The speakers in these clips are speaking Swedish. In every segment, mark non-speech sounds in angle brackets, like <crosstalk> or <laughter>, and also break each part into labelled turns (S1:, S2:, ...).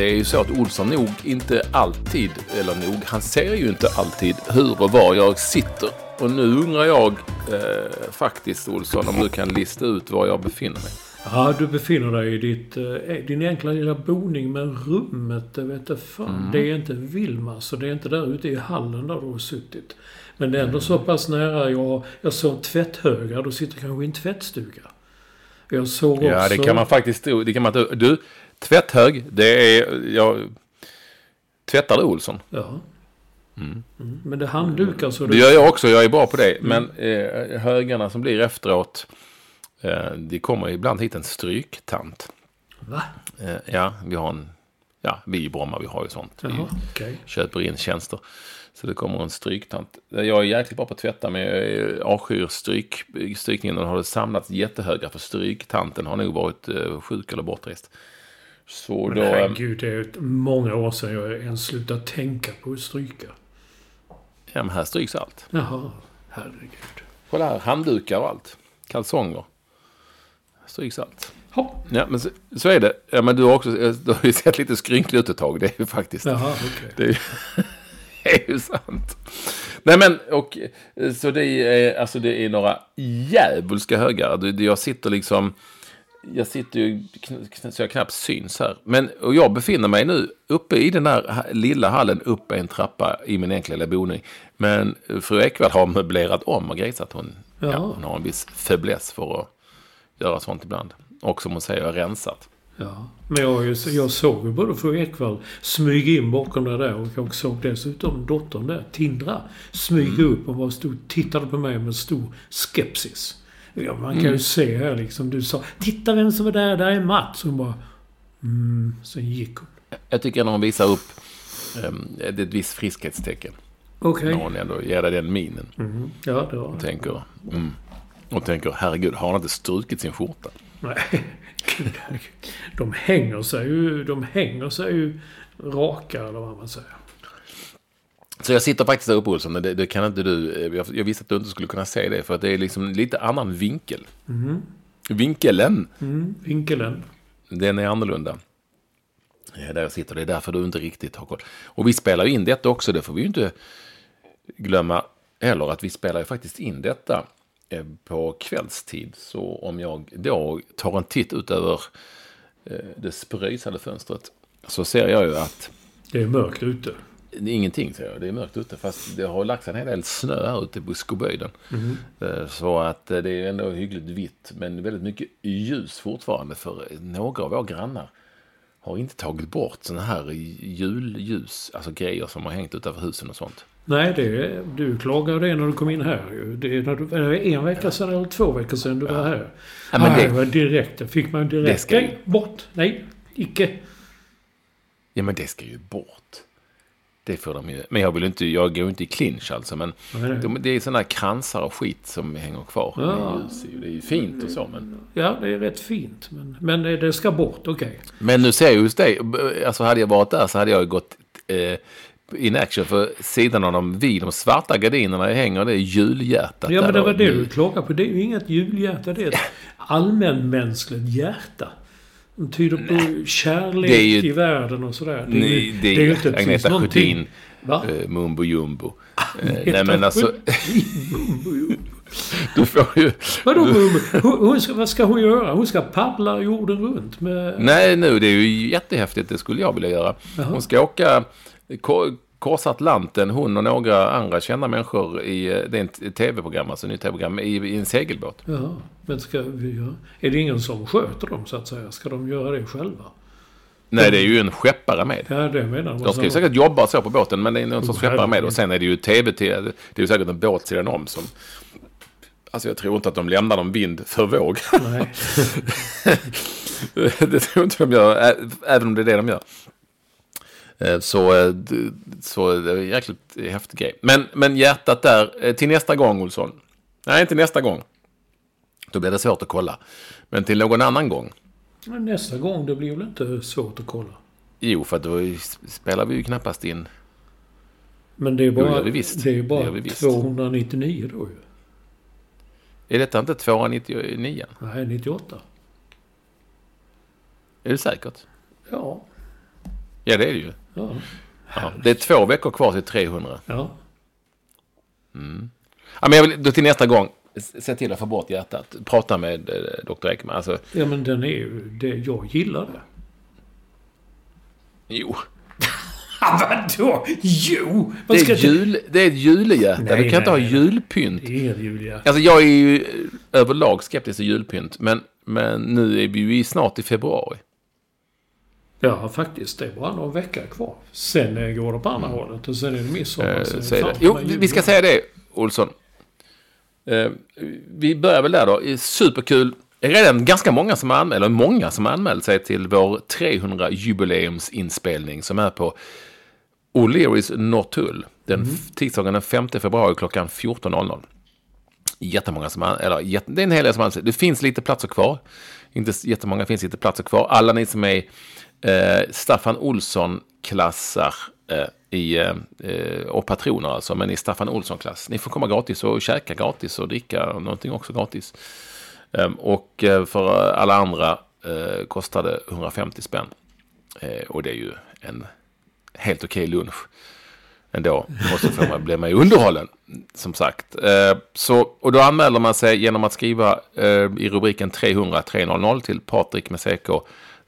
S1: Det är ju så att Olsson nog inte alltid, eller nog, han ser ju inte alltid hur och var jag sitter. Och nu undrar jag eh, faktiskt Olsson om du kan lista ut var jag befinner mig.
S2: Ja, du befinner dig i ditt, eh, din enkla lilla boning med rummet. Det vet jag fan. Det är inte Vilmas och det är inte där ute i hallen där du har suttit. Men det är ändå så pass nära. Jag, jag såg tvätthögar. Du sitter kanske i en tvättstuga. Jag såg också...
S1: Ja, det kan man faktiskt... Det kan man, du, tvätthög, det är... Jag, tvättar du Olsson?
S2: Ja. Mm. Men det är handdukar så
S1: Det gör jag också, jag är bra på det. Men eh, högarna som blir efteråt, eh, det kommer ibland hit en stryktant.
S2: Va?
S1: Eh, ja, vi har en... Ja, vi i Bromma, vi har ju sånt. Vi
S2: Jaha, okej.
S1: köper in tjänster. Så det kommer en stryktant. Jag är jäkligt bra på att tvätta, men jag avskyr stryk, strykningen. Och har det samlats jättehöga för stryktanten har nog varit eh, sjuk eller bortrest. Så
S2: Men
S1: då... eh,
S2: herregud, det är många år sedan jag ens slutade tänka på att stryka.
S1: Ja, men här stryks allt.
S2: Jaha, herregud.
S1: Kolla här, handdukar och allt. Kalsonger. Stryks allt.
S2: Ha.
S1: Ja, men så, så är det. Ja, men du har också du har ju sett lite skrynklig ut ett tag. Det är ju faktiskt.
S2: Jaha, okej.
S1: Det är, ju- <laughs> det är ju sant. Nej men, och eh, så det är, alltså det är några djävulska högar. Jag sitter liksom, jag sitter ju så jag knappt syns här. Men, och jag befinner mig nu uppe i den där lilla hallen, uppe en trappa i min enkla lilla boning. Men fru Ekvall har möblerat om och grejsat. Hon, ja.
S2: Ja.
S1: hon har en viss fäbless för att göra sånt ibland. Och som hon säger, rensat.
S2: Ja. Men jag, jag såg ju både fru Ekvall smyga in bakom det där och jag såg dessutom dottern där, Tindra, smyga upp och bara stod tittade på mig med stor skepsis. Ja, man kan ju se här liksom. Du sa “Titta vem som är där, där är Mats”. Hon bara mm. Sen gick hon.
S1: Jag tycker när hon visar upp um, ett visst friskhetstecken.
S2: Okej.
S1: När hon ändå ger dig den minen.
S2: Mm. Ja, det var
S1: Och tänker, mm. och tänker, herregud, har han inte strukit sin skjorta?
S2: Nej, gud <laughs> herregud. De hänger sig ju, de hänger sig ju raka eller vad man säger.
S1: Så jag sitter faktiskt där uppe Olsson, det, det kan inte du, eh, jag, jag visste att du inte skulle kunna se det, för att det är liksom lite annan vinkel. Vinkeln,
S2: Mm. Vinkelen.
S1: den är annorlunda. Ja, där jag sitter, det är därför du inte riktigt har koll. Och vi spelar in detta också, det får vi ju inte glömma heller, att vi spelar ju faktiskt in detta eh, på kvällstid. Så om jag då tar en titt ut över eh, det spröjsade fönstret så ser jag ju att
S2: Det är mörkt ute.
S1: Det är ingenting, säger jag. Det är mörkt ute. Fast det har lagt sig en hel del snö här ute på Skoböjden. Eh, Så att eh, det är ändå hyggligt vitt. Men väldigt mycket ljus fortfarande. För några av våra grannar har inte tagit bort sådana här julljus. Alltså grejer som har hängt utanför husen och sånt.
S2: Nej, det du klagade det när du kom in här. Det är, när du, en vecka sedan eller två veckor sedan du var här.
S1: Ja, men det-
S2: var direkt. Det fick man direkt.
S1: Det ska ju-
S2: Nej, bort. Nej, icke.
S1: Ja, men det ska ju bort. Det får de ju. Men jag vill inte, jag går inte i clinch alltså. Men de, det är sådana här kransar och skit som hänger kvar.
S2: Ja.
S1: Det är ju fint och så. Men,
S2: Ja, det är rätt fint. Men, men det, ska bort, okej.
S1: men nu ser jag just dig. Alltså hade jag varit där så hade jag gått eh, in action. För sidan av dem, vid de svarta gardinerna hänger det julhjärtat.
S2: Ja, men det var det du klagade på. Det är ju inget julhjärta. Det är ett <laughs> allmänmänskligt hjärta. De tyder på kärlek
S1: Det är ju-
S2: i världen och sådär. Det är
S1: Nej,
S2: ju-
S1: det är
S2: ju inte
S1: Agneta Sjödin. Eh, Mumbo jumbo. Eh, <laughs> nej men alltså, <laughs> du får ju...
S2: Vadå Mumbo? Hon, hon ska, vad ska hon göra? Hon ska paddla jorden runt med...
S1: Nej nu, det är ju jättehäftigt. Det skulle jag vilja göra. Hon ska åka ko- korsa Atlanten, hon och några andra kända människor i, eh, det är ett tv-program, alltså ett tv-program, i, i en segelbåt.
S2: Ja, men ska vi göra... Är det ingen som sköter dem så att säga? Ska de göra det själva?
S1: Nej, det är ju en skeppare med.
S2: Ja, det menar
S1: De ska ju säkert jobba så på båten, men det är någon sorts
S2: Oh,
S1: skeppare med. Och sen är det ju tv det är ju säkert en båt sidan om som... Alltså jag tror inte att de lämnar dem vind för våg.
S2: Nej. <laughs>
S1: det tror jag inte de gör, även om det är det de gör. Eh, Så, eh, så det är en jäkligt häftig grej. Men, men hjärtat där, eh, till nästa gång Olsson. Nej, inte nästa gång. Då blir det svårt att kolla. Men till någon annan gång.
S2: Men nästa gång, det blir väl inte svårt att kolla?
S1: Jo, för då spelar vi ju knappast in.
S2: Men det är
S1: Jo, det
S2: bara,
S1: gör vi
S2: det är
S1: Det
S2: bara
S1: visst.
S2: 299 då ju.
S1: Är detta inte 299?
S2: Nej, 98.
S1: Är det säkert?
S2: Ja.
S1: Ja, det är det ju.
S2: Ja.
S1: Ja, det är två veckor kvar till 300.
S2: Ja.
S1: Ja, men jag vill, då till nästa gång, se till att få bort hjärtat. Prata med eh, Dr. Ekman. Alltså,
S2: Ja, men den är ju... Det, jag gillar det.
S1: jo. <laughs>
S2: Vadå? Jo!
S1: Det
S2: Vad ska
S1: är, jul, det är ett julehjärta.
S2: Nej,
S1: du kan inte
S2: nej,
S1: ha
S2: nej.
S1: julpynt.
S2: Det är inget Julia.
S1: Alltså jag är ju överlag skeptisk till julpynt. Men, men nu är vi ju snart i februari.
S2: Ja, faktiskt. Det är bara någon vecka kvar. Sen eh, går det på andra hållet och sen är det midsommar.
S1: Eh,
S2: sen
S1: är det. Jo, vi- ska säga det, Olsson. Eh, vi börjar väl där då. Superkul. Det är redan ganska många som eller många som anmält sig till vår 300-jubileumsinspelning som är på O'Learys Norrtull. Den
S2: Mm.
S1: tisdagen den 5 februari klockan 14.00. Jättemånga som har, eller det är en hel del som anmält sig. Det finns lite platser kvar. Inte jättemånga, finns lite platser kvar. Alla ni som är eh, Staffan Olsson-klassar eh, i, eh, och patroner alltså, men i Staffan Olsson-klass. Ni får komma gratis och käka gratis och dricka någonting också gratis. Ehm, och eh, för alla andra eh, kostar det 150 spänn. Eh, och det är ju en helt okej lunch ändå. Och så får man bli med i underhållen, som sagt. Eh, så, och då anmäler man sig genom att skriva eh, i rubriken 300 300 till Patrik med CK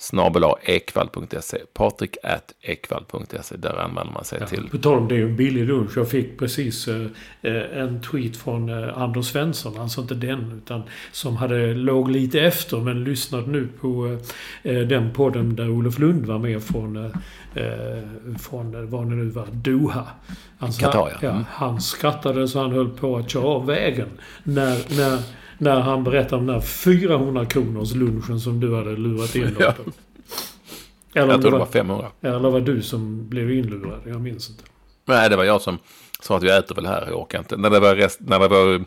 S1: snabel ekvall.se. Patrik at ekvall.se. Där anmäler man sig
S2: Ja,
S1: till.
S2: På tal om det, är en billig lunch. Jag fick precis eh, eh, en tweet från eh, Anders Svensson, alltså inte den, utan som hade låg lite efter men lyssnade nu på eh, den podden där Olof Lund var med från, från vad det nu var, Doha. Alltså,
S1: Qatar, ja.
S2: ja.
S1: Mm.
S2: Han skrattade så han höll på att köra av vägen. När, när, när han berättade om den här 400 kronors lunchen som du hade lurat in
S1: Ja.
S2: på. Eller,
S1: Jag tror det var 500.
S2: eller var du som blev inlurad? Jag minns inte.
S1: Nej, det var jag som sa att vi äter väl här, jag orkar inte. När det var, rest, när det var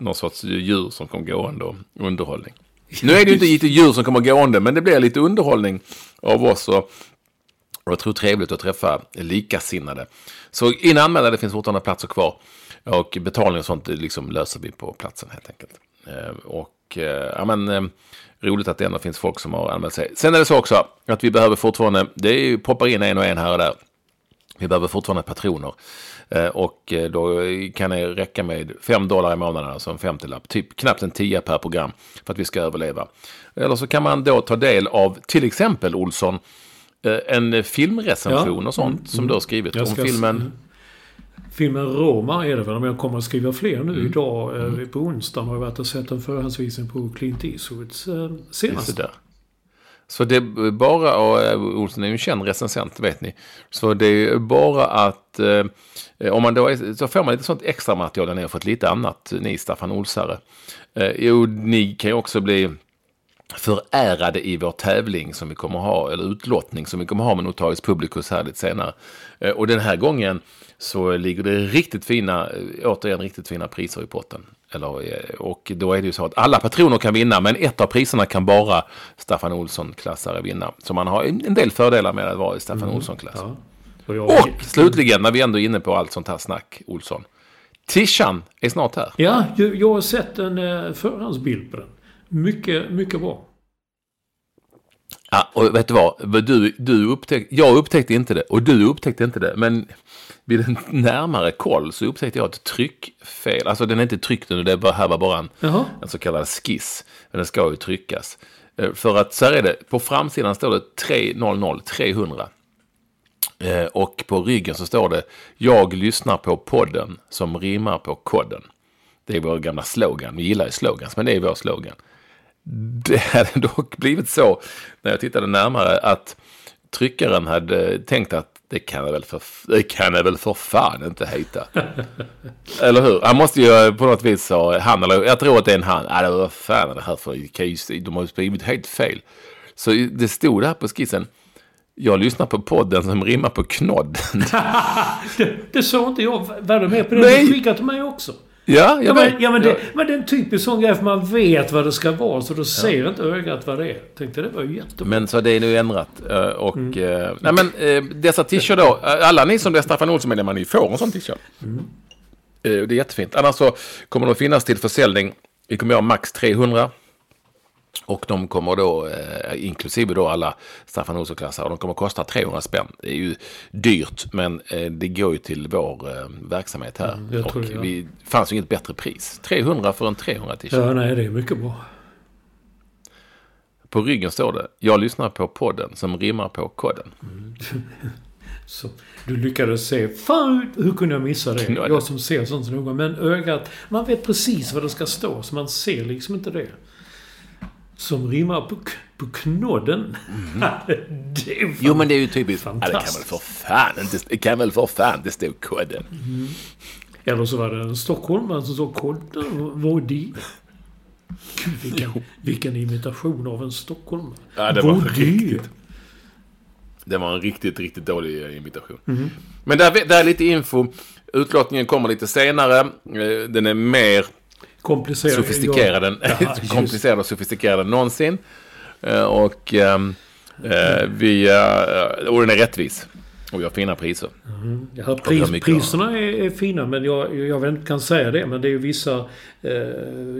S1: någon sorts djur som kom gående och underhållning. Nu är det ju inte lite djur som kommer gående, men det blir lite underhållning av oss. Och, och jag tror trevligt att träffa likasinnade. Så in och anmäla, det finns fortfarande platser kvar. Och betalning och sånt liksom löser vi på platsen helt enkelt. Eh, och eh, ja, men, eh, roligt att det ändå finns folk som har anmält sig. Sen är det så också att vi behöver fortfarande, det är ju, poppar in en och en här och där. Vi behöver fortfarande patroner. Och då kan det räcka med 5 dollar i månaden, alltså en 50-lapp. Typ knappt en 10 per program för att vi ska överleva. Eller så kan man då ta del av till exempel Olsson, en filmrecension
S2: Ja.
S1: och sånt som du har skrivit om filmen.
S2: Filmen Roma är det väl, men jag kommer att skriva fler nu.
S1: Mm.
S2: Idag eh, på onsdagen har jag varit och sett en förhandsvisning på Clint Eastwoods eh, senaste.
S1: Så det är bara, och eh, Olsson är ju en känd recensent, vet ni. Så det är bara att, eh, om man då är, så får man lite sånt extra material där ni har fått lite annat, ni Staffan Olsare. Eh, jo, ni kan ju också bli förärade i vår tävling som vi kommer ha, eller utlottning som vi kommer ha med Notarius Publicus här lite senare. Eh, och den här gången så ligger det riktigt fina, eh, återigen riktigt fina priser i potten. Eller, eh, och då är det ju så att alla patroner kan vinna, men ett av priserna kan bara Staffan Olsson-klassare vinna. Så man har en del fördelar med att vara i Staffan Olsson-klass.
S2: Ja. Och jag,
S1: Och slutligen, när vi ändå är inne på allt sånt här snack, Olsson. Tishan är snart här.
S2: Ja, jag, jag har sett en eh, förhandsbild på den. Mycket, mycket bra.
S1: Ja, och vet du vad? Du, du upptäckte, jag upptäckte inte det och du upptäckte inte det. Men vid en närmare koll så upptäckte jag ett tryckfel. Alltså den är inte tryckt nu, det här var bara en,
S2: Jaha.
S1: en så kallad skiss. Men den ska ju tryckas. Eh, För att så här är det, på framsidan står det 300 300. Eh, Och på ryggen så står det Jag lyssnar på podden som rimmar på kodden. Det är vår gamla slogan. Vi gillar ju slogans, men det är vår slogan. Det hade dock blivit så när jag tittade närmare att tryckaren hade tänkt att det kan jag väl för, det kan jag väl för fan inte heta. <laughs> eller hur? Han måste ju på något vis ha, han eller jag tror att det är en han. Ja, det var fan är det här för? De har ju skrivit helt fel. Så det stod där på skissen. Jag lyssnar på podden som rimmar på knodden. <laughs>
S2: Det, det såg inte jag. Var du med på det?
S1: Nej.
S2: Du skickade till mig också.
S1: Ja,
S2: Ja, men, ja, men, det, men det är en typisk sån grej för man vet vad det ska vara så då ser inte ögat vad det är. Tänkte det var ju jättebra.
S1: Men så det är nu ändrat. Eh, Och, eh, nej men eh, dessa t-shirt då. Alla ni som är Staffan Olsson-medlemmar, ni får en sån t-shirt. Eh, Det är jättefint. Annars så kommer de finnas till försäljning. Vi kommer göra max 300. Och de kommer då, eh, inklusive då alla Staffan Olsson-klassar, och de kommer kosta 300 spänn. Det är ju dyrt, men eh, det går ju till vår eh, verksamhet här.
S2: tror
S1: och
S2: det, ja.
S1: vi fanns ju inget bättre pris. 300 för en 300 t-shirt.
S2: Ja, nej, det är mycket bra.
S1: På ryggen står det, jag lyssnar på podden som rimmar på kodden. <laughs>
S2: Så du lyckades se. Fan, hur kunde jag missa det?
S1: Knöd.
S2: Jag som ser sånt så noga. Men ögat, man vet precis vad det ska stå. Så man ser liksom inte det. Som rimmar på, på knodden. <laughs> det fan
S1: Jo men det är ju typiskt. Ja, det kan väl
S2: Fantastiskt.
S1: för fan inte, det kan väl för fan inte stå kodden.
S2: Eller så var det en stockholmare som sa kodden. Det? Gud, vilken, vilken imitation av en stockholmare.
S1: Ja, det var riktigt. Det var en riktigt, riktigt dålig eh, imitation.
S2: Mhm.
S1: Men där, där är lite info. Utlottningen kommer lite senare. Eh, Den är mer
S2: Komplicerad.
S1: sofistikerad än, <laughs>
S2: Ja,
S1: komplicerad och sofistikerad än någonsin. Eh, Och, ehm, eh, vi, eh, och den är rättvis. Och vi har fina priser.
S2: Ja,
S1: vi har
S2: pris, priserna är, är fina, men jag, jag vet inte kan säga det. Men det är ju vissa... Eh,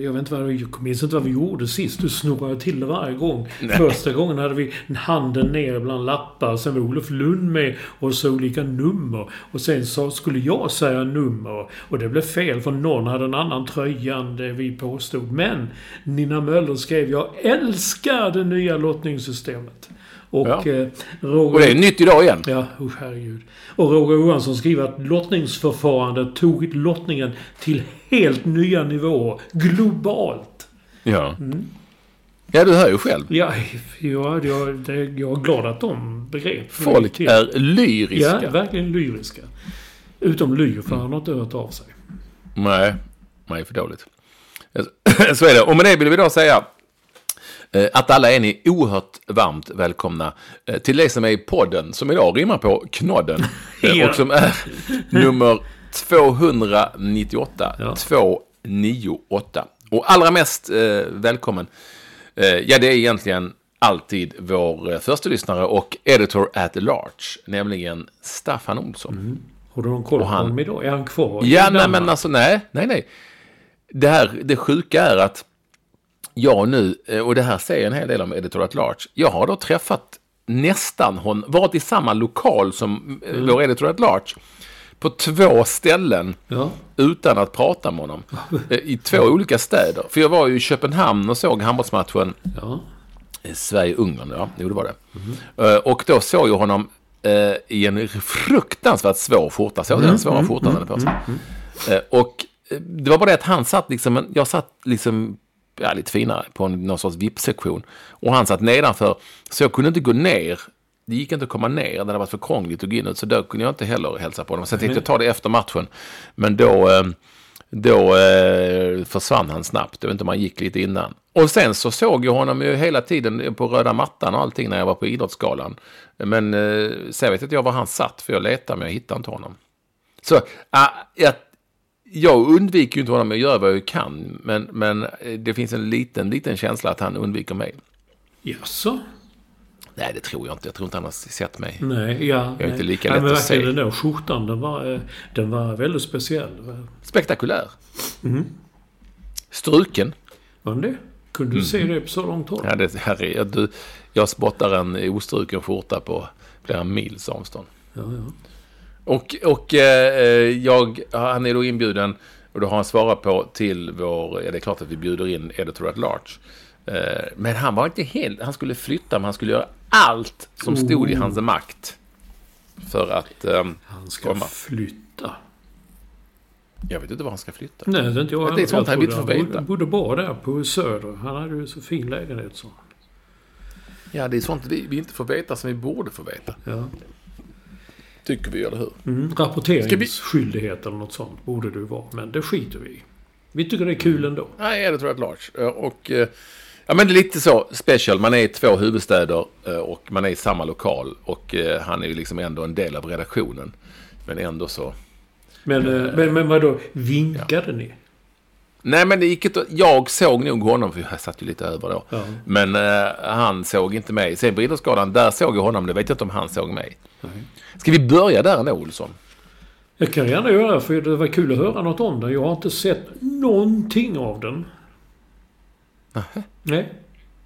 S2: jag vet inte vad, jag minns inte vad vi gjorde sist. Du snurrade till det varje gång. Första gången hade vi handen ner bland lappar. Sen var Olof Lund med och så olika nummer. Och sen så skulle jag säga nummer. Och det blev fel för någon hade en annan tröja än det vi påstod. Men Nina Möller skrev Jag älskar det nya lottningssystemet. Och
S1: Ja.
S2: eh, Roger...
S1: Och det är nytt idag igen.
S2: Ja, oh, herregud. Och Roger Johansson skriver att lottningsförfarandet tog lottningen till helt nya nivåer. Globalt.
S1: Ja.
S2: Mm.
S1: Ja, du hör ju själv.
S2: Ja, ja jag, det, jag är glad att de begrep.
S1: Folk är lyriska.
S2: Ja, verkligen lyriska. Utom Lyr, för han har inte hört av sig.
S1: Nej, nej för dåligt. <laughs> Så är det. Och med det vill vi då säga att alla är ni oerhört varmt välkomna eh, till det som är podden som idag rimmar på knodden <laughs> eh,
S2: Ja.
S1: och som är <laughs> nummer 298.
S2: Ja.
S1: 298. Och allra mest eh, välkommen, eh, ja det är egentligen alltid vår eh, första lyssnare och editor at large, nämligen Staffan Olsson.
S2: Har du någon koll på honom idag? Är han kvar?
S1: Ja, nej, men alltså nej, nej, nej. Det, här, det sjuka är att jag nu, eh, och det här säger en hel del om Editor at Large, jag har då träffat nästan hon, varit i samma lokal som eh,
S2: Mm.
S1: vår Editor at Large på två ställen
S2: Ja.
S1: utan att prata med honom. <laughs> Eh, I två olika städer. För jag var ju i Köpenhamn och såg handbollsmatchen
S2: ja.
S1: Sverige-Ungern, ja. Jo, det var det. Eh, Och då såg jag honom eh, i en fruktansvärt svår skjorta. Såg du den svåra skjortan han hade på sig? Eh, Och eh, det var bara det att han satt liksom, jag satt liksom ja, lite finare på en, någon sorts VIP-sektion. Och han satt nedanför, så jag kunde inte gå ner. Det gick inte att komma ner, det hade varit för krångligt att gå in så då kunde jag inte heller hälsa på honom. Sen tänkte jag ta det efter matchen. Men då, eh, då eh, försvann han snabbt. Jag vet inte om han gick lite innan. Och sen så såg jag honom ju hela tiden på röda mattan och allting när jag var på Idrottsgalan. Men eh, sen vet inte jag var han satt, för jag letade men jag hittade inte honom. Så ah, jag, jag undviker ju inte honom, jag gör vad jag kan. Men, men eh, det finns en liten, liten känsla att han undviker mig.
S2: Jaså?
S1: Nej, det tror jag inte. Jag tror inte han har sett mig.
S2: Nej, ja.
S1: Jag är inte
S2: nej.
S1: lika
S2: nej,
S1: lätt
S2: men
S1: att se.
S2: Den där skjortan, den var, eh, den var väldigt speciell.
S1: Spektakulär. Struken.
S2: Var den det? Kunde du se det på så långt håll?
S1: Mm. Ja, det är, du, jag spottar en ostruken skjorta på flera mils avstånd.
S2: Ja, ja.
S1: Och, och eh, jag, han är då inbjuden och då har han svarat på till vår, ja det är klart att vi bjuder in editor at large. Eh, men han var inte helt, han skulle flytta men han skulle göra allt som stod i
S2: Oh.
S1: hans makt. För att, ehm,
S2: Han ska
S1: komma.
S2: flytta.
S1: Jag vet inte var han ska flytta.
S2: Nej, det är inte jag.
S1: Det är sånt vi inte får
S2: han
S1: veta.
S2: bodde bra där på Söder. Han hade ju så fin lägenhet så.
S1: Ja, det är sånt vi, vi inte får veta som vi borde få veta.
S2: Ja.
S1: Tycker vi, eller hur?
S2: Mm, rapporteringsskyldighet eller något sånt borde det vara. Men det skiter vi i. Vi tycker det är kul ändå.
S1: Nej, editor at large. Eh, Och, eh, ja, men det är lite så special. Man är i två huvudstäder eh, och man är i samma lokal. Och han är ju liksom ändå en del av redaktionen. Men ändå så...
S2: Men, men, men vadå? Vinkade ni?
S1: Nej, men det gick inte... Jag såg nog honom, för jag satt ju lite över då.
S2: Ja.
S1: Men eh, han såg inte mig. Sen på Idrottsgalan, där såg jag honom. Det vet jag inte om han såg mig.
S2: Nej.
S1: Ska vi börja där ändå, Olsson?
S2: Jag kan gärna göra för det var kul att höra något om den. Jag har inte sett någonting av den. Nej.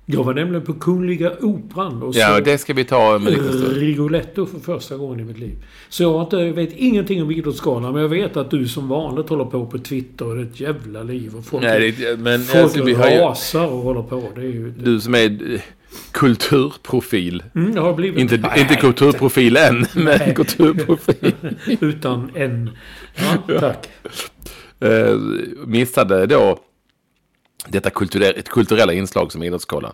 S2: Jag var nämligen på Kungliga Operan och
S1: Ja, det ska vi ta om en liten stund.
S2: Rigoletto för första gången i mitt liv. Så jag, inte, vet ingenting om Idrottsgalan, men jag vet att du som vanligt håller på på Twitter och det är ett jävla liv. Och folk
S1: Nej, det, men
S2: folk
S1: alltså, vi har ju...
S2: rasar och håller på. Det är ju...
S1: Du som är eh, kulturprofil.
S2: Mm, det har blivit...
S1: Inte,
S2: Nej,
S1: inte kulturprofil än, <laughs> men kulturprofil. <laughs>
S2: Utan en... <laughs> Ja, tack.
S1: Eh, missade då detta kulturella, ett kulturella inslag som Idrottsgalan.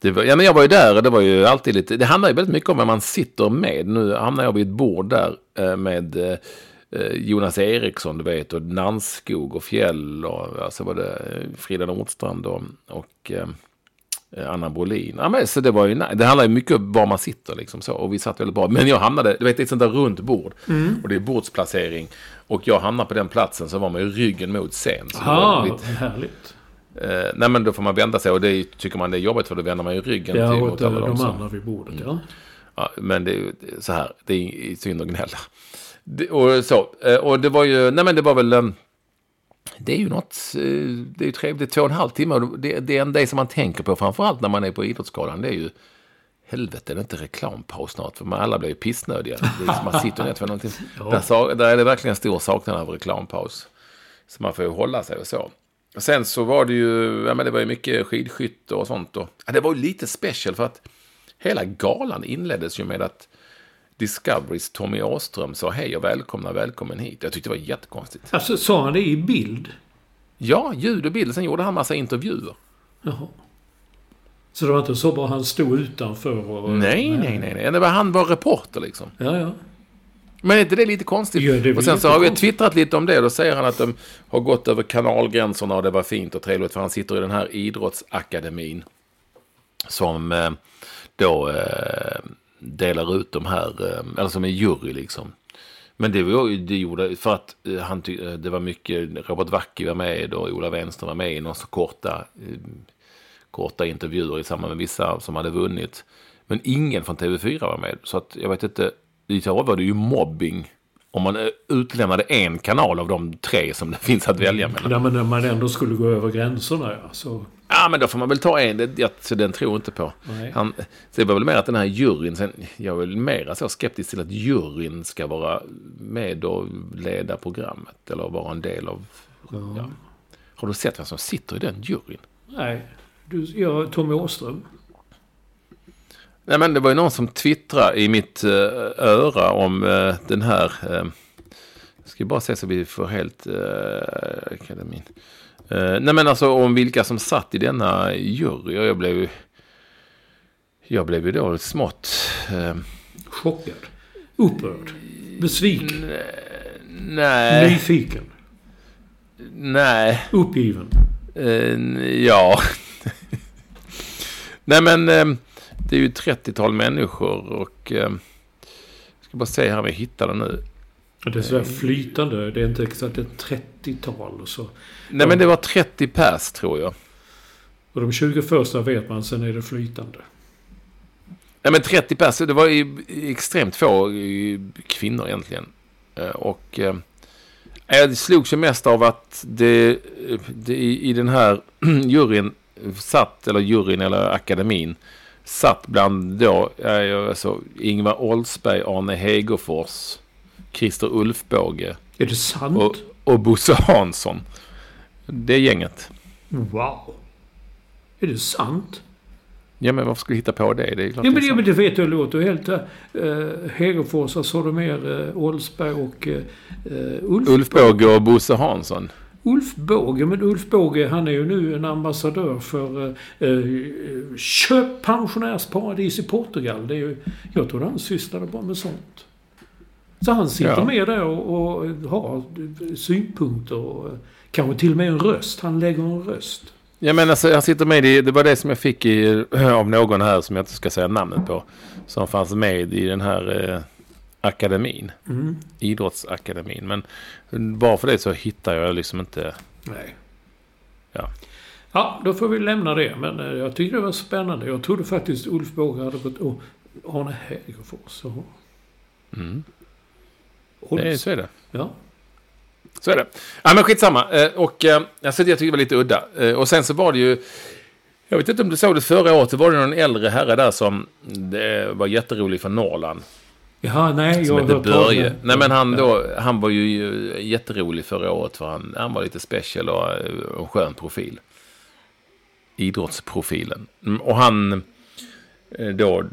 S1: Det var, ja, men jag var ju där och det var ju alltid lite... Det handlar ju väldigt mycket om vem man sitter med. Nu hamnar jag vid ett bord där eh, med eh, Jonas Eriksson, du vet, och Nannskog och Fjäll och alltså var det Frida Nordstrand och, och eh, Anna Brolin. Ja, men, så det, var ju, det handlar ju mycket om var man sitter liksom så. Och vi satt väldigt bra. Men jag hamnade, du vet, det är ett sånt där runt bord. Och det är bordsplacering. Och jag hamnar på den platsen så var man ju ryggen mot scen. Så det var
S2: Ah,
S1: lite,
S2: härligt.
S1: Eh, nej men då får man vända sig och det är- tycker man det är jobbigt för då vänder man ju ryggen
S2: Ja,
S1: till mot alla
S2: de
S1: de
S2: andra vid bordet, ja.
S1: Ja, men det är ju så här, det är synd att gnälla. Det, och så, eh, och det var ju, nej men det var väl, eh, det är ju något, eh, det är ju trevligt, två och en halv timme. och Det, det är en som man tänker på, framförallt när man är på Idrottsgalan, det är ju, helvete, är det inte reklampaus snart? För man alla blir ju pissnödiga. Det är som man sitter ner för någonting. <laughs> Där, sa- där är det verkligen en stor saknad av reklampaus. Så man får ju hålla sig och så. Och sen så var det ju, ja men det var ju mycket skidskytte och sånt. Och, ja, det var ju lite special för att hela galan inleddes ju med att Discoverys Tommy Åström sa hej och välkomna, välkommen hit. Jag tyckte det var jättekonstigt.
S2: Alltså, sa han det i bild?
S1: Ja, ljud och bild. Sen gjorde han massa intervjuer.
S2: Jaha. Så det var inte så bara han stod utanför och...
S1: Nej, nej, nej, nej. Det var, han var reporter liksom.
S2: Ja, ja.
S1: Men är inte det lite konstigt?
S2: Ja, det
S1: och sen så har vi twittrat lite om det. Då säger han att de har gått över kanalgränserna och det var fint och trevligt. För han sitter i den här idrottsakademin. Som eh, då eh, delar ut de här, eh, eller som är jury liksom. Men det var det gjorde, för att han det var mycket, Robert Wacki var med och Ola Wenström var med i några så korta, korta intervjuer i samband med vissa som hade vunnit. Men ingen från TV4 var med. Så att jag vet inte, i år var det ju mobbing. Om man eh, utlämnade en kanal av de tre som det <laughs> finns att välja mellan.
S2: Nej, men när man ändå skulle gå över gränserna, ja. Så...
S1: Ja, men då får man väl ta en. Det, jag, så den tror jag inte på.
S2: Nej.
S1: Han, så det var väl mer att den här juryn, sen, jag är väl mer så skeptisk till att juryn ska vara med och leda programmet. Eller vara en del av... Ja. Har du sett vem som sitter i den juryn?
S2: Nej. Du, ja, Tommy Åström.
S1: Nej, men det var ju någon som twittrade i mitt eh, öra om eh, den här... Uh, jag ska bara se så vi får helt... Uh, akademin. Eh, nej, men alltså om vilka som satt i denna jury. Jag blev. Jag blev ju då smått... eh,
S2: Chockad. Upprörd. Besviken.
S1: nej,
S2: Nyfiken.
S1: nej.
S2: Uppgiven.
S1: Eh, ja. <laughs> nej, men eh, det är ju ett 30-tal människor och... Eh, jag ska bara se här om jag hittar den nu.
S2: Det är sådär flytande. Det är inte exakt ett 30-tal. och Så.
S1: Nej, men det var 30 pers tror jag.
S2: Och de 20 första vet man, sen är det flytande.
S1: Nej men 30 pers, det var ju extremt få eh, kvinnor egentligen. Eh, Och eh, jag slogs ju mest av att det, det i, i den här <clears throat> juryn satt, eller juryn eller akademin, satt bland då, eh, alltså Ingvar Oldsberg, Arne Hegerfors, Christer Ulfbåge
S2: Är det sant?
S1: och, och Bosse Hansson. Det gänget.
S2: Wow. Är det sant?
S1: Ja men varför skulle du hitta på det? Det är klart
S2: Ja,
S1: det
S2: men,
S1: är
S2: ja, men det vet jag låter helt... Uh, Hegerfors, vad sa du mer? Uh, Oldsberg och uh, Ulf,
S1: Ulf Båge och Bosse Hansson.
S2: Ulf Båge. Men Ulf Båge, han är ju nu en ambassadör för uh, Köp pensionärsparadis i Portugal. Det är ju, jag tror han sysslade bara med sånt. Så han sitter
S1: Ja.
S2: med där och, och har synpunkter och uh, kanske till och med en röst. Han lägger en röst.
S1: Ja men alltså jag sitter med i, det var det som jag fick i, av någon här som jag inte ska säga namnet på. Som fanns med i den här eh, akademin.
S2: Mm.
S1: Idrottsakademin. Men bara för det så hittar jag liksom inte.
S2: Nej.
S1: Ja.
S2: Ja, då får vi lämna det. Men eh, jag tyckte det var spännande. Jag trodde faktiskt Ulf Båge hade gått... Och Arne Hegerfors. och-
S1: Mm. Det är, så är det.
S2: Ja.
S1: Så är det. Ja men skitsamma. Eh, och eh, alltså, jag tyckte det var lite udda. Och sen så var det ju. Jag vet inte om du såg det förra året. Det var det någon äldre herre där som det var jätterolig för Norrland.
S2: Jaha, nej. Jag har hört
S1: Börje. Nej men han då, han var ju jätterolig förra året för han, han var lite special och en skön profil. Idrottsprofilen. Mm, Och han då eh,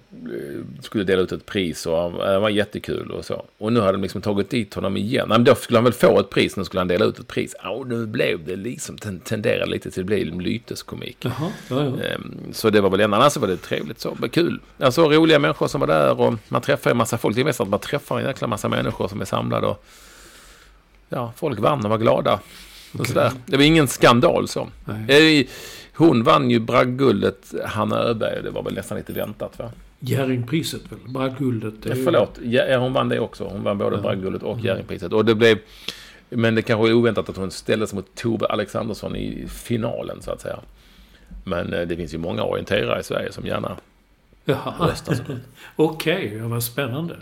S1: skulle dela ut ett pris och han, han var jättekul och så. Och nu hade de liksom tagit dit honom igen. Nej, men då skulle han väl få ett pris, nu skulle han dela ut ett pris. Ja, och nu blev det liksom, ten- tenderade lite till att bli lyteskomik.
S2: Jaha, ja, ja.
S1: Ehm, Så det var väl enda, annars var det trevligt så, men kul. Alltså roliga människor som var där och man träffar en massa folk. Det är mest att man träffar en jäkla massa människor som är samlade och ja, folk vann och var glada. Och
S2: Okej.
S1: sådär. Det var ingen skandal så.
S2: Nej.
S1: Hon vann ju bragdguldet, Hanna Öberg, det var väl nästan lite väntat va?
S2: Jerringpriset väl? Bragdguldet. är
S1: Ja, förlåt, ja, hon vann det också. Hon vann både
S2: Ja.
S1: bragdguldet och Jerringpriset. Och det blev, men det kanske är oväntat att hon ställdes mot Tove Alexandersson i finalen så att säga. Men eh, det finns ju många orienterare i Sverige som gärna
S2: Jaha. <laughs> Okej, ja, vad spännande.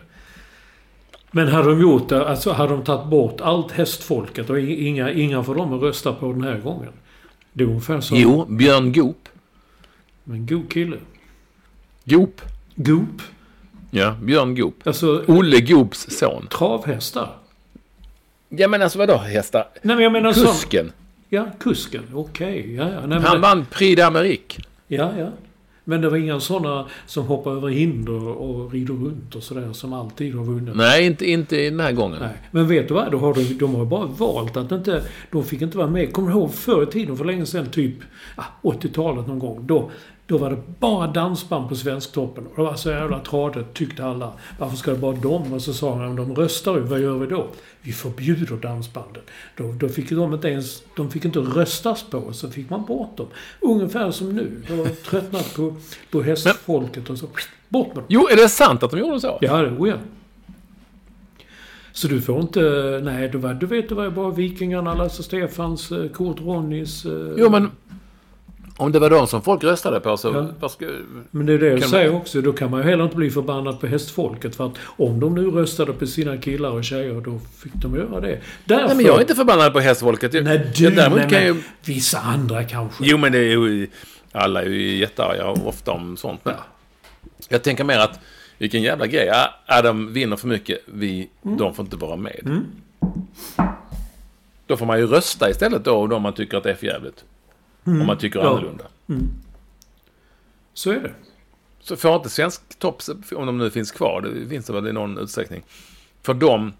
S2: Men hade de gjort det, alltså hade de tagit bort allt hästfolket och inga, inga för dem att rösta på den här gången? Det är ungefär som...
S1: Jo, Björn Goop.
S2: Men god kille.
S1: Goop.
S2: Goop.
S1: Ja, Björn Goop.
S2: Alltså,
S1: Olle Goops son.
S2: travhästar.
S1: Ja, men alltså vadå hästar?
S2: Nej, men jag menar.
S1: Kusken.
S2: Ja, kusken. Okej, ja, ja. Nej, men
S1: Han vann Prix d'Amérique.
S2: ja, ja. Men det var inga sådana som hoppar över hinder och rider runt och sådär som alltid har vunnit.
S1: Nej, inte, inte den här gången.
S2: Nej. Men vet du vad? Då har de, de har bara valt att inte... De fick inte vara med. Kommer du ihåg förr i tiden, för länge sedan, typ ah, 80-talet någon gång. Då, då var det bara dansband på Svensktoppen. Och det var så jävla tradigt, tyckte alla. Varför ska det bara dem? Och så sa han, de röstar vad gör vi då? Vi förbjuder dansbanden. Då, då fick de inte ens... De fick inte röstas på, så fick man bort dem. Ungefär som nu. De har tröttnat på, på hästfolket och så... Bort med dem.
S1: Jo, är det sant att de gjorde så?
S2: Ja, det oh ja. Så du får inte... Nej, du, var, du vet det var ju bara Vikingarna, Lasse Stefans, eh, Kurt Ronnys... eh,
S1: Jo, men om det var de som folk röstade på så...
S2: Ja.
S1: Vad ska...
S2: Men det är det jag säger
S1: man-
S2: också. Då kan man ju heller inte bli förbannad på hästfolket. För att om de nu röstade på sina killar och tjejer, då fick de göra det. Därför...
S1: Nej, men jag är inte förbannad på hästfolket. Jag,
S2: Nej, du...
S1: jag, däremot
S2: nej,
S1: kan jag...
S2: Vissa andra kanske.
S1: Jo, men det är ju... Alla är ju jättearga ofta om sånt. Men jag tänker mer att vilken jävla grej. Ja, Adam vinner för mycket. Vi,
S2: Mm.
S1: de får inte vara med. Då får man ju rösta istället då, om man tycker att det är för jävligt. Om man tycker
S2: Mm. Ja.
S1: annorlunda.
S2: Så är det.
S1: Så får inte svensk tops, om de nu finns kvar, det finns det väl i någon utsträckning. Får de,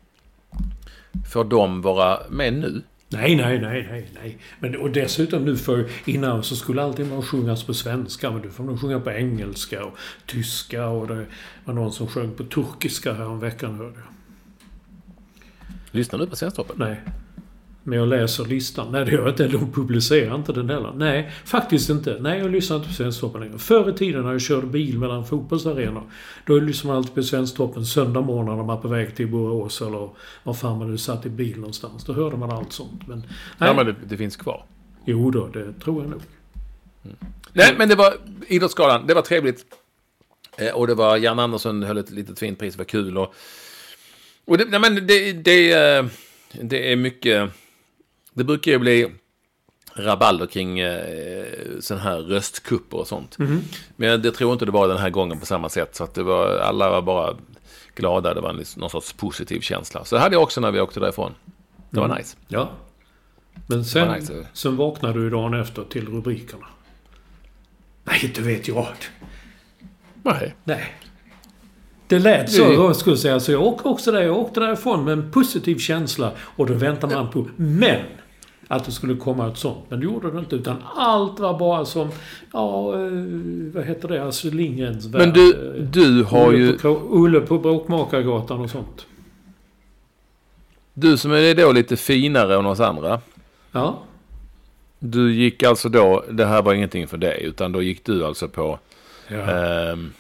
S1: får de vara med nu?
S2: Nej, nej, nej, nej, nej. Men, och dessutom nu för innan så skulle alltid man sjungas på svenska. Men du får nog sjunga på engelska och tyska och det var någon som sjöng på turkiska här om veckan hörde jag.
S1: Lyssnar du på Svensktoppen?
S2: Nej. Men jag läser listan. Nej, det gör jag inte. De publicerar inte den heller. Nej, faktiskt inte. Nej, jag lyssnar inte på Svensktoppen längre. Förr i tiden när jag körde bil mellan fotbollsarenor. Då lyssnade man alltid på Svensktoppen söndag morgon när man på väg till Borås eller var fan man nu satt i bil någonstans. Då hörde man allt sånt. Men, nej.
S1: Ja, men det, det finns kvar.
S2: Jo då, det tror jag nog.
S1: Nej, men det var Idrottsgalan. Det var trevligt. Eh, och det var Jan Andersson höll ett litet fint pris, det var kul. Och, och det, nej, men det, det, eh, det är mycket, det brukar ju bli rabalder kring eh, sån här röstkupper och sånt.
S2: Mhm.
S1: Men det tror inte det var den här gången på samma sätt. Så att det var, alla var bara glada, det var en, liksom- någon sorts positiv känsla. Så det hade jag också när vi åkte därifrån. Det var nice.
S2: Ja. Men sen,
S1: var nice.
S2: sen vaknade du dagen efter till rubrikerna. Nej, inte vet jag.
S1: Nej.
S2: Nej. Det lät så,
S1: Det-
S2: jag skulle säga. Så jag åkte också där. Jag åkte därifrån med en positiv känsla. Och då väntade man på... Men! Att det skulle komma ett sånt. Men det gjorde det inte. Utan allt var bara som... Ja, eh, vad heter det? Alltså Lindgrens värld.
S1: Men du, du har ju,
S2: På, Olle på Bråkmakargatan och sånt.
S1: du som är då lite finare än oss andra.
S2: Ja.
S1: Du gick alltså då, det här var ingenting för dig, utan då gick du alltså på
S2: ja.
S1: ehm,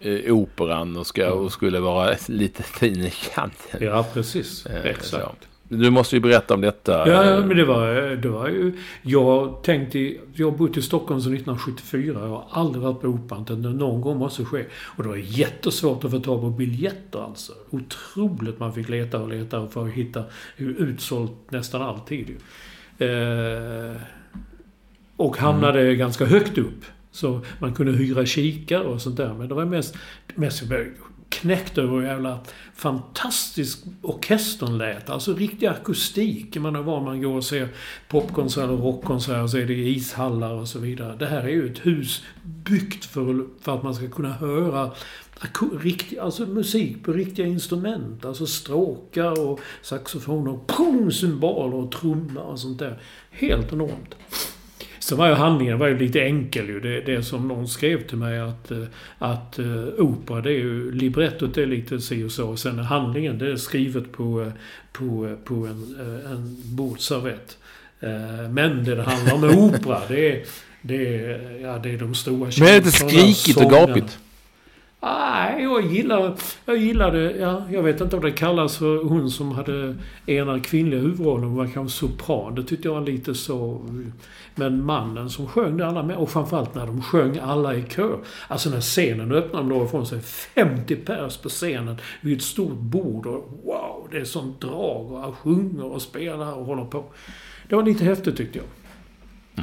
S1: eh, operan och, ska, och skulle vara lite fin i kanten.
S2: Ja, precis.
S1: Eh,
S2: Exakt.
S1: så. Du måste ju berätta om detta.
S2: Ja, men det var, det var ju... Jag tänkte... Jag har bott i Stockholm sedan 1974. Jag har aldrig varit på Operan. Någon gång måste ske. Och det var jättesvårt att få tag på biljetter alltså. Otroligt man fick leta och leta för att hitta utsålt nästan alltid. Eh, och hamnade ganska högt upp. Så man kunde hyra kikare och sånt där. Men det var mest... mest knäckt över hur jävla fantastisk orkestern lät. Alltså riktig akustik. Man menar var man går och ser popkonserter och rockkonserter så är det ishallar och så vidare. Det här är ju ett hus byggt för, för att man ska kunna höra riktig, alltså musik på riktiga instrument. Alltså stråkar och saxofoner pung, cymbaler och trummor och sånt där. Helt enormt. Sen var ju handlingen var ju lite enkel ju. Det, det som någon skrev till mig att, eh, att uh, opera det är ju, librettot är lite si och så. Sen är handlingen det är skrivet på, eh, på, eh, på en, eh, en bordservett. Eh, Men det det handlar om opera det är, det är, ja, det är de stora
S1: Men är det inte skrikigt och gapigt?
S2: Nej, jag gillar, jag gillade, ja, jag vet inte om det kallas för hon som hade ena kvinnliga huvudrollen. Hon var kanske sopran. Det tyckte jag var lite så. Men mannen som sjöng det alla med. Och framförallt när de sjöng alla i kör. Alltså när scenen öppnade de då ifrån sig 50 pers på scenen vid ett stort bord. Och wow, det är sånt drag. Och han sjunger och spelar och håller på. Det var lite häftigt tyckte jag.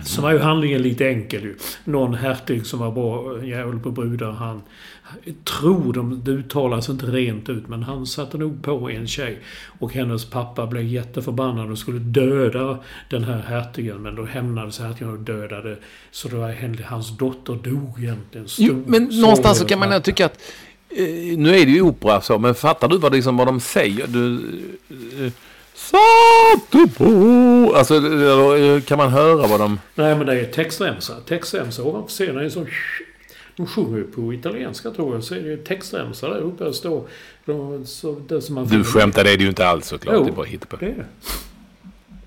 S2: Så var ju handlingen lite enkel ju. Någon hertig som var bra jävel på brudar. Han tror de, det uttalas inte rent ut, men han satte nog på en tjej. Och hennes pappa blev jätteförbannad och skulle döda den här hertigen. Men då hämnades hertigen och dödade. Så det var hans dotter dog egentligen.
S1: Jo,
S2: Stor
S1: men
S2: sorg
S1: någonstans så kan man tycka att... Eh, nu är det ju opera så, men fattar du vad, liksom, vad de säger? Du... Eh, Satte på... Alltså, eh, kan man höra vad de...
S2: Nej, men det är textremsa. Textremsa ovanför scenen är sån... De sjunger ju på italienska tror jag. Så är det textremsa där uppe. och står de, så, det som man
S1: Du skämtar, det är det ju inte alls såklart.
S2: Jo.
S1: Det är bara hittepå.
S2: Det är det.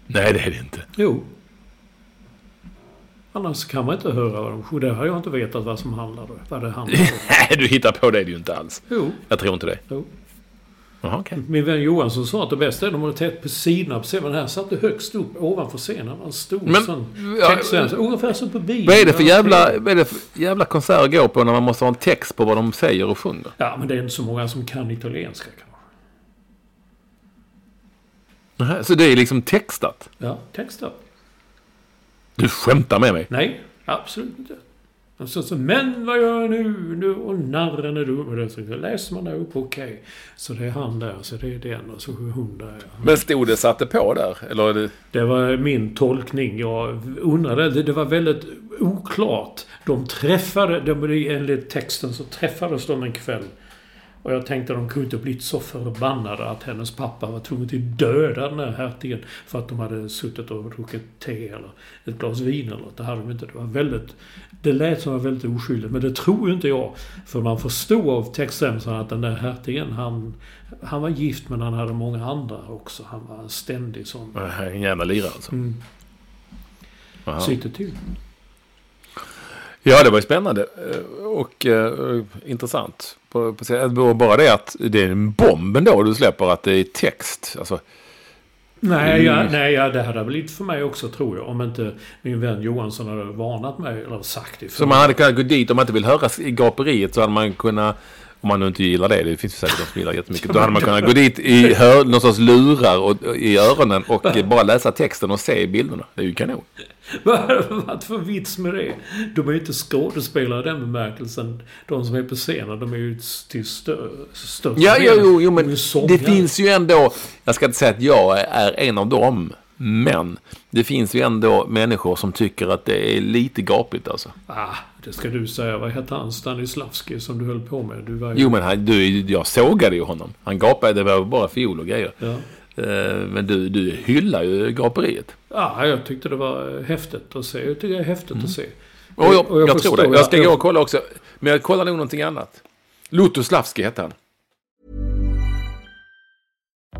S1: Nej, det är det inte.
S2: Jo. Annars kan man inte höra vad de sjunger. Det har jag inte vetat vad som handlar om. Vad det handlar om. <laughs>
S1: Nej, du hittar på det är det ju inte alls.
S2: Jo.
S1: Jag tror inte det.
S2: jo.
S1: Jaha, okej.
S2: Min vän Johansson sa att det bästa är att de har tätt på på scenen. Den här satt det högst upp ovanför scenen. En stor
S1: Men,
S2: sån
S1: ja,
S2: textremsa. Ungefär som på bio.
S1: Vad är det för jävla, vad är det för jävla konsert att gå på när man måste ha en text på vad de säger och sjunger?
S2: Ja, men det är inte så många som kan italienska kanske.
S1: Så det är liksom textat?
S2: Ja, texter.
S1: Du skämtar med mig?
S2: Nej, absolut inte. Och så, så, men vad gör jag nu? nu? Och narren är dum. Och så läser man uppe, okej. Så det är han där, så det är den och så hon där.
S1: Men stod det satte på där? Eller det...
S2: Det var min tolkning. Jag undrade. Det, det var väldigt oklart. De träffade, de, enligt texten så träffades de en kväll. Och jag tänkte att de kunde inte blivit så förbannade att hennes pappa var tvungen att döda den här hertigen för att de hade suttit och druckit te eller ett glas vin eller något. Det hade de inte. Det var väldigt... Det lät som var väldigt oskyldigt, men det tror inte jag. För man förstod av textremsan att den där hertigen, han, han var gift men han hade många andra också. Han var en ständig sån.
S1: En jävla lirare alltså?
S2: Mm. Sitter till.
S1: Ja, det var ju spännande eh, och eh, intressant. På, på, bara det att det är en bomb ändå du släpper att det är text. Alltså,
S2: Nej, ja, nej ja, det hade blivit för mig också tror jag. Om inte min vän Johansson hade varnat mig eller sagt det.
S1: Så man hade kunnat gå dit om man inte vill höra gaperiet så hade man kunnat om man nu inte gillar det, det finns ju säkert de som gillar jättemycket. <laughs> Då hade man kunnat gå dit i hör, någon sorts lurar och, i öronen och <laughs> bara läsa texten och se bilderna. Det är ju kanon. <laughs>
S2: Vad för vits med det? De är ju inte skådespelare i den bemärkelsen. De som är på scenen, de är ju till stö största
S1: Ja, jo, jo, jo, men det finns ju ändå... Jag ska inte säga att jag är en av dem. Men det finns ju ändå människor som tycker att det är lite gapigt alltså.
S2: Ah, det ska du säga. Vad hette han Stanislavski som du höll på med? Du var ju...
S1: Jo, men han, du, jag sågade ju honom. Han gapade, det var bara fiol och grejer.
S2: Ja.
S1: Eh, men du, du hyllar ju gaperiet.
S2: Ja, jag tyckte det var häftigt att se. Jag tycker det är häftigt mm. att se.
S1: Och jag, och jag, jag tror det. Jag ska gå och kolla också. Men jag kollar nog någonting annat. Lutoslavski hette han.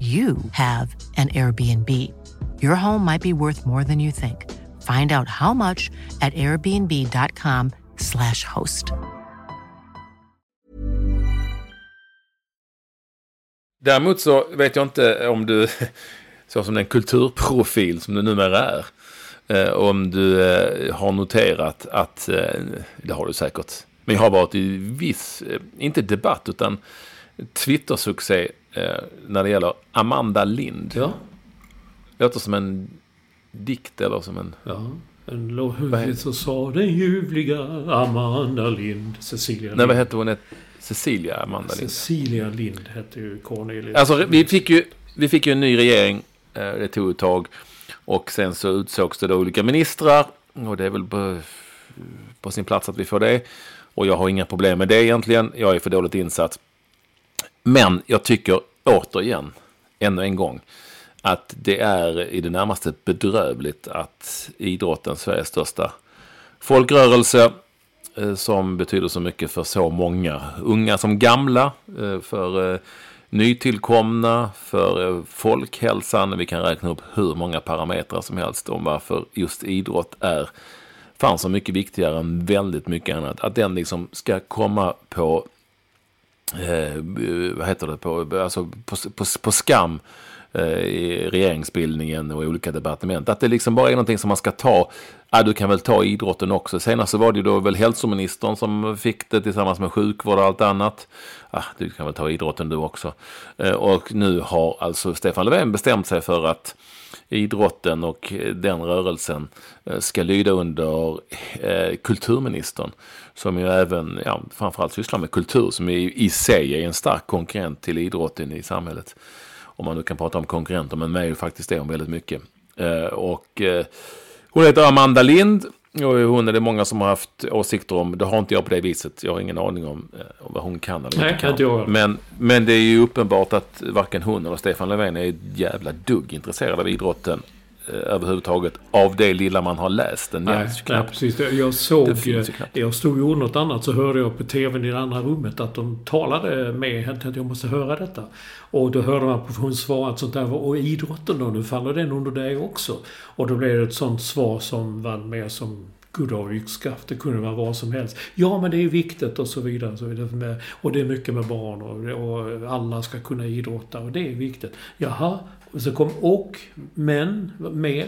S3: you have an Airbnb. Your home might be worth more than you think. Find out how much at airbnb.com slash host.
S1: Däremot så vet jag inte om du, så som den kulturprofil som du numera är, eh, om du eh, har noterat att, eh, det har du säkert, men jag har varit i viss, eh, inte debatt utan Twitter-succé eh, när det gäller Amanda Lind.
S2: Ja.
S1: Låter som en dikt eller som en...
S2: Ja. En låt så sa den ljuvliga Amanda Lind. Cecilia Lind.
S1: Nej, vad hette hon? Cecilia Amanda Lind.
S2: Cecilia Lind hette ju Cornelis.
S1: Alltså, vi fick ju, vi fick ju en ny regering. Eh, det tog ett tag. Och sen så utsågs det då olika ministrar. Och det är väl på, på sin plats att vi får det. Och jag har inga problem med det egentligen. Jag är för dåligt insatt. Men jag tycker återigen, ännu en gång, att det är i det närmaste bedrövligt att idrotten, Sveriges största folkrörelse, eh, som betyder så mycket för så många, unga som gamla, eh, för eh, nytillkomna, för folkhälsan. Vi kan räkna upp hur många parametrar som helst om varför just idrott är fan så mycket viktigare än väldigt mycket annat. Att den liksom ska komma på eh, vad heter det, på, alltså på, på, på skam eh, i regeringsbildningen och i olika departement. Att det liksom bara är någonting som man ska ta. Ja, du kan väl ta idrotten också. Senast så var det ju då väl hälsoministern som fick det tillsammans med sjukvård och allt annat. Ja, du kan väl ta idrotten du också. Eh, och nu har alltså Stefan Löfven bestämt sig för att idrotten och eh, den rörelsen eh, ska lyda under eh, kulturministern. Som ju även, ja, framförallt sysslar med kultur som i, i sig är en stark konkurrent till idrotten i samhället. Om man nu kan prata om konkurrenter, men med är ju faktiskt det om väldigt mycket. Eh, och hon heter Amanda Lind och hon är det många som har haft åsikter om. Det har inte jag på det viset. Jag har ingen aning om, om vad hon kan eller
S2: Nej, inte kan. Jag.
S1: Men, men det är ju uppenbart att varken hon eller Stefan Löfven är ett jävla dugg intresserad av idrotten eh, överhuvudtaget av det lilla man har läst. Den
S2: nej, nej, precis. Jag såg, jag stod och gjorde något annat så hörde jag på tvn i det andra rummet att de talade med henne att jag måste höra detta. Och då hörde man på hon svara att sånt där var, och idrotten då, nu faller den under dig också. Och då blev det ett sånt svar som var mer som goddag yxskaft. Det kunde vara vad som helst. Ja, men det är viktigt och så vidare. Och, så vidare. Och det är mycket med barn och, och alla ska kunna idrotta och det är viktigt. Jaha, och så kom och, men, med.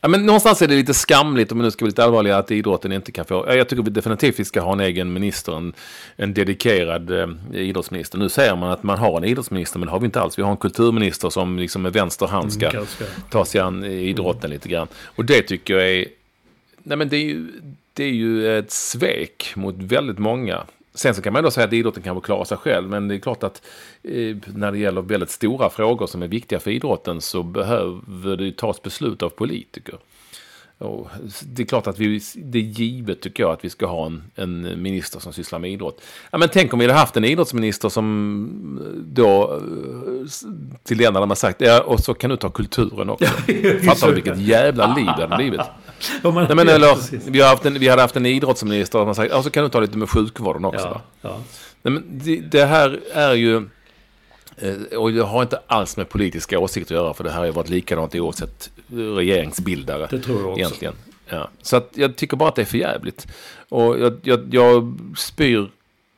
S1: Ja, men någonstans är det lite skamligt, om vi nu ska vara lite allvarliga, att idrotten inte kan få... Jag tycker definitivt vi ska ha en egen minister, en, en dedikerad eh, idrottsminister. Nu säger man att man har en idrottsminister, men det har vi inte alls. Vi har en kulturminister som liksom med vänster hand ska
S2: Mm,
S1: ta sig an idrotten lite grann. Och det tycker jag är... Nej, men det är ju, det är ju ett svek mot väldigt många. Sen så kan man då säga att idrotten kan klara sig själv, men det är klart att eh, när det gäller väldigt stora frågor som är viktiga för idrotten så behöver det tas beslut av politiker. Och det är klart att vi, det är givet tycker jag att vi ska ha en, en minister som sysslar med idrott. Ja, men tänk om vi hade haft en idrottsminister som då eh, till den hade man sagt, ja, och så kan du ta kulturen också. <laughs> Fattar du vilket jävla liv det hade blivit? <laughs> Nej, men, eller, vi, har haft en, vi hade haft en idrottsminister man sagt, så kan du ta lite med sjukvården också.
S2: Ja, ja.
S1: Nej, men det, det här är ju, eh, och det har inte alls med politiska åsikter att göra, för det här har ju varit likadant oavsett regeringsbildare.
S2: Det tror jag också.
S1: Egentligen. Ja. Så att jag tycker bara att det är för jävligt. Och jag, jag, jag spyr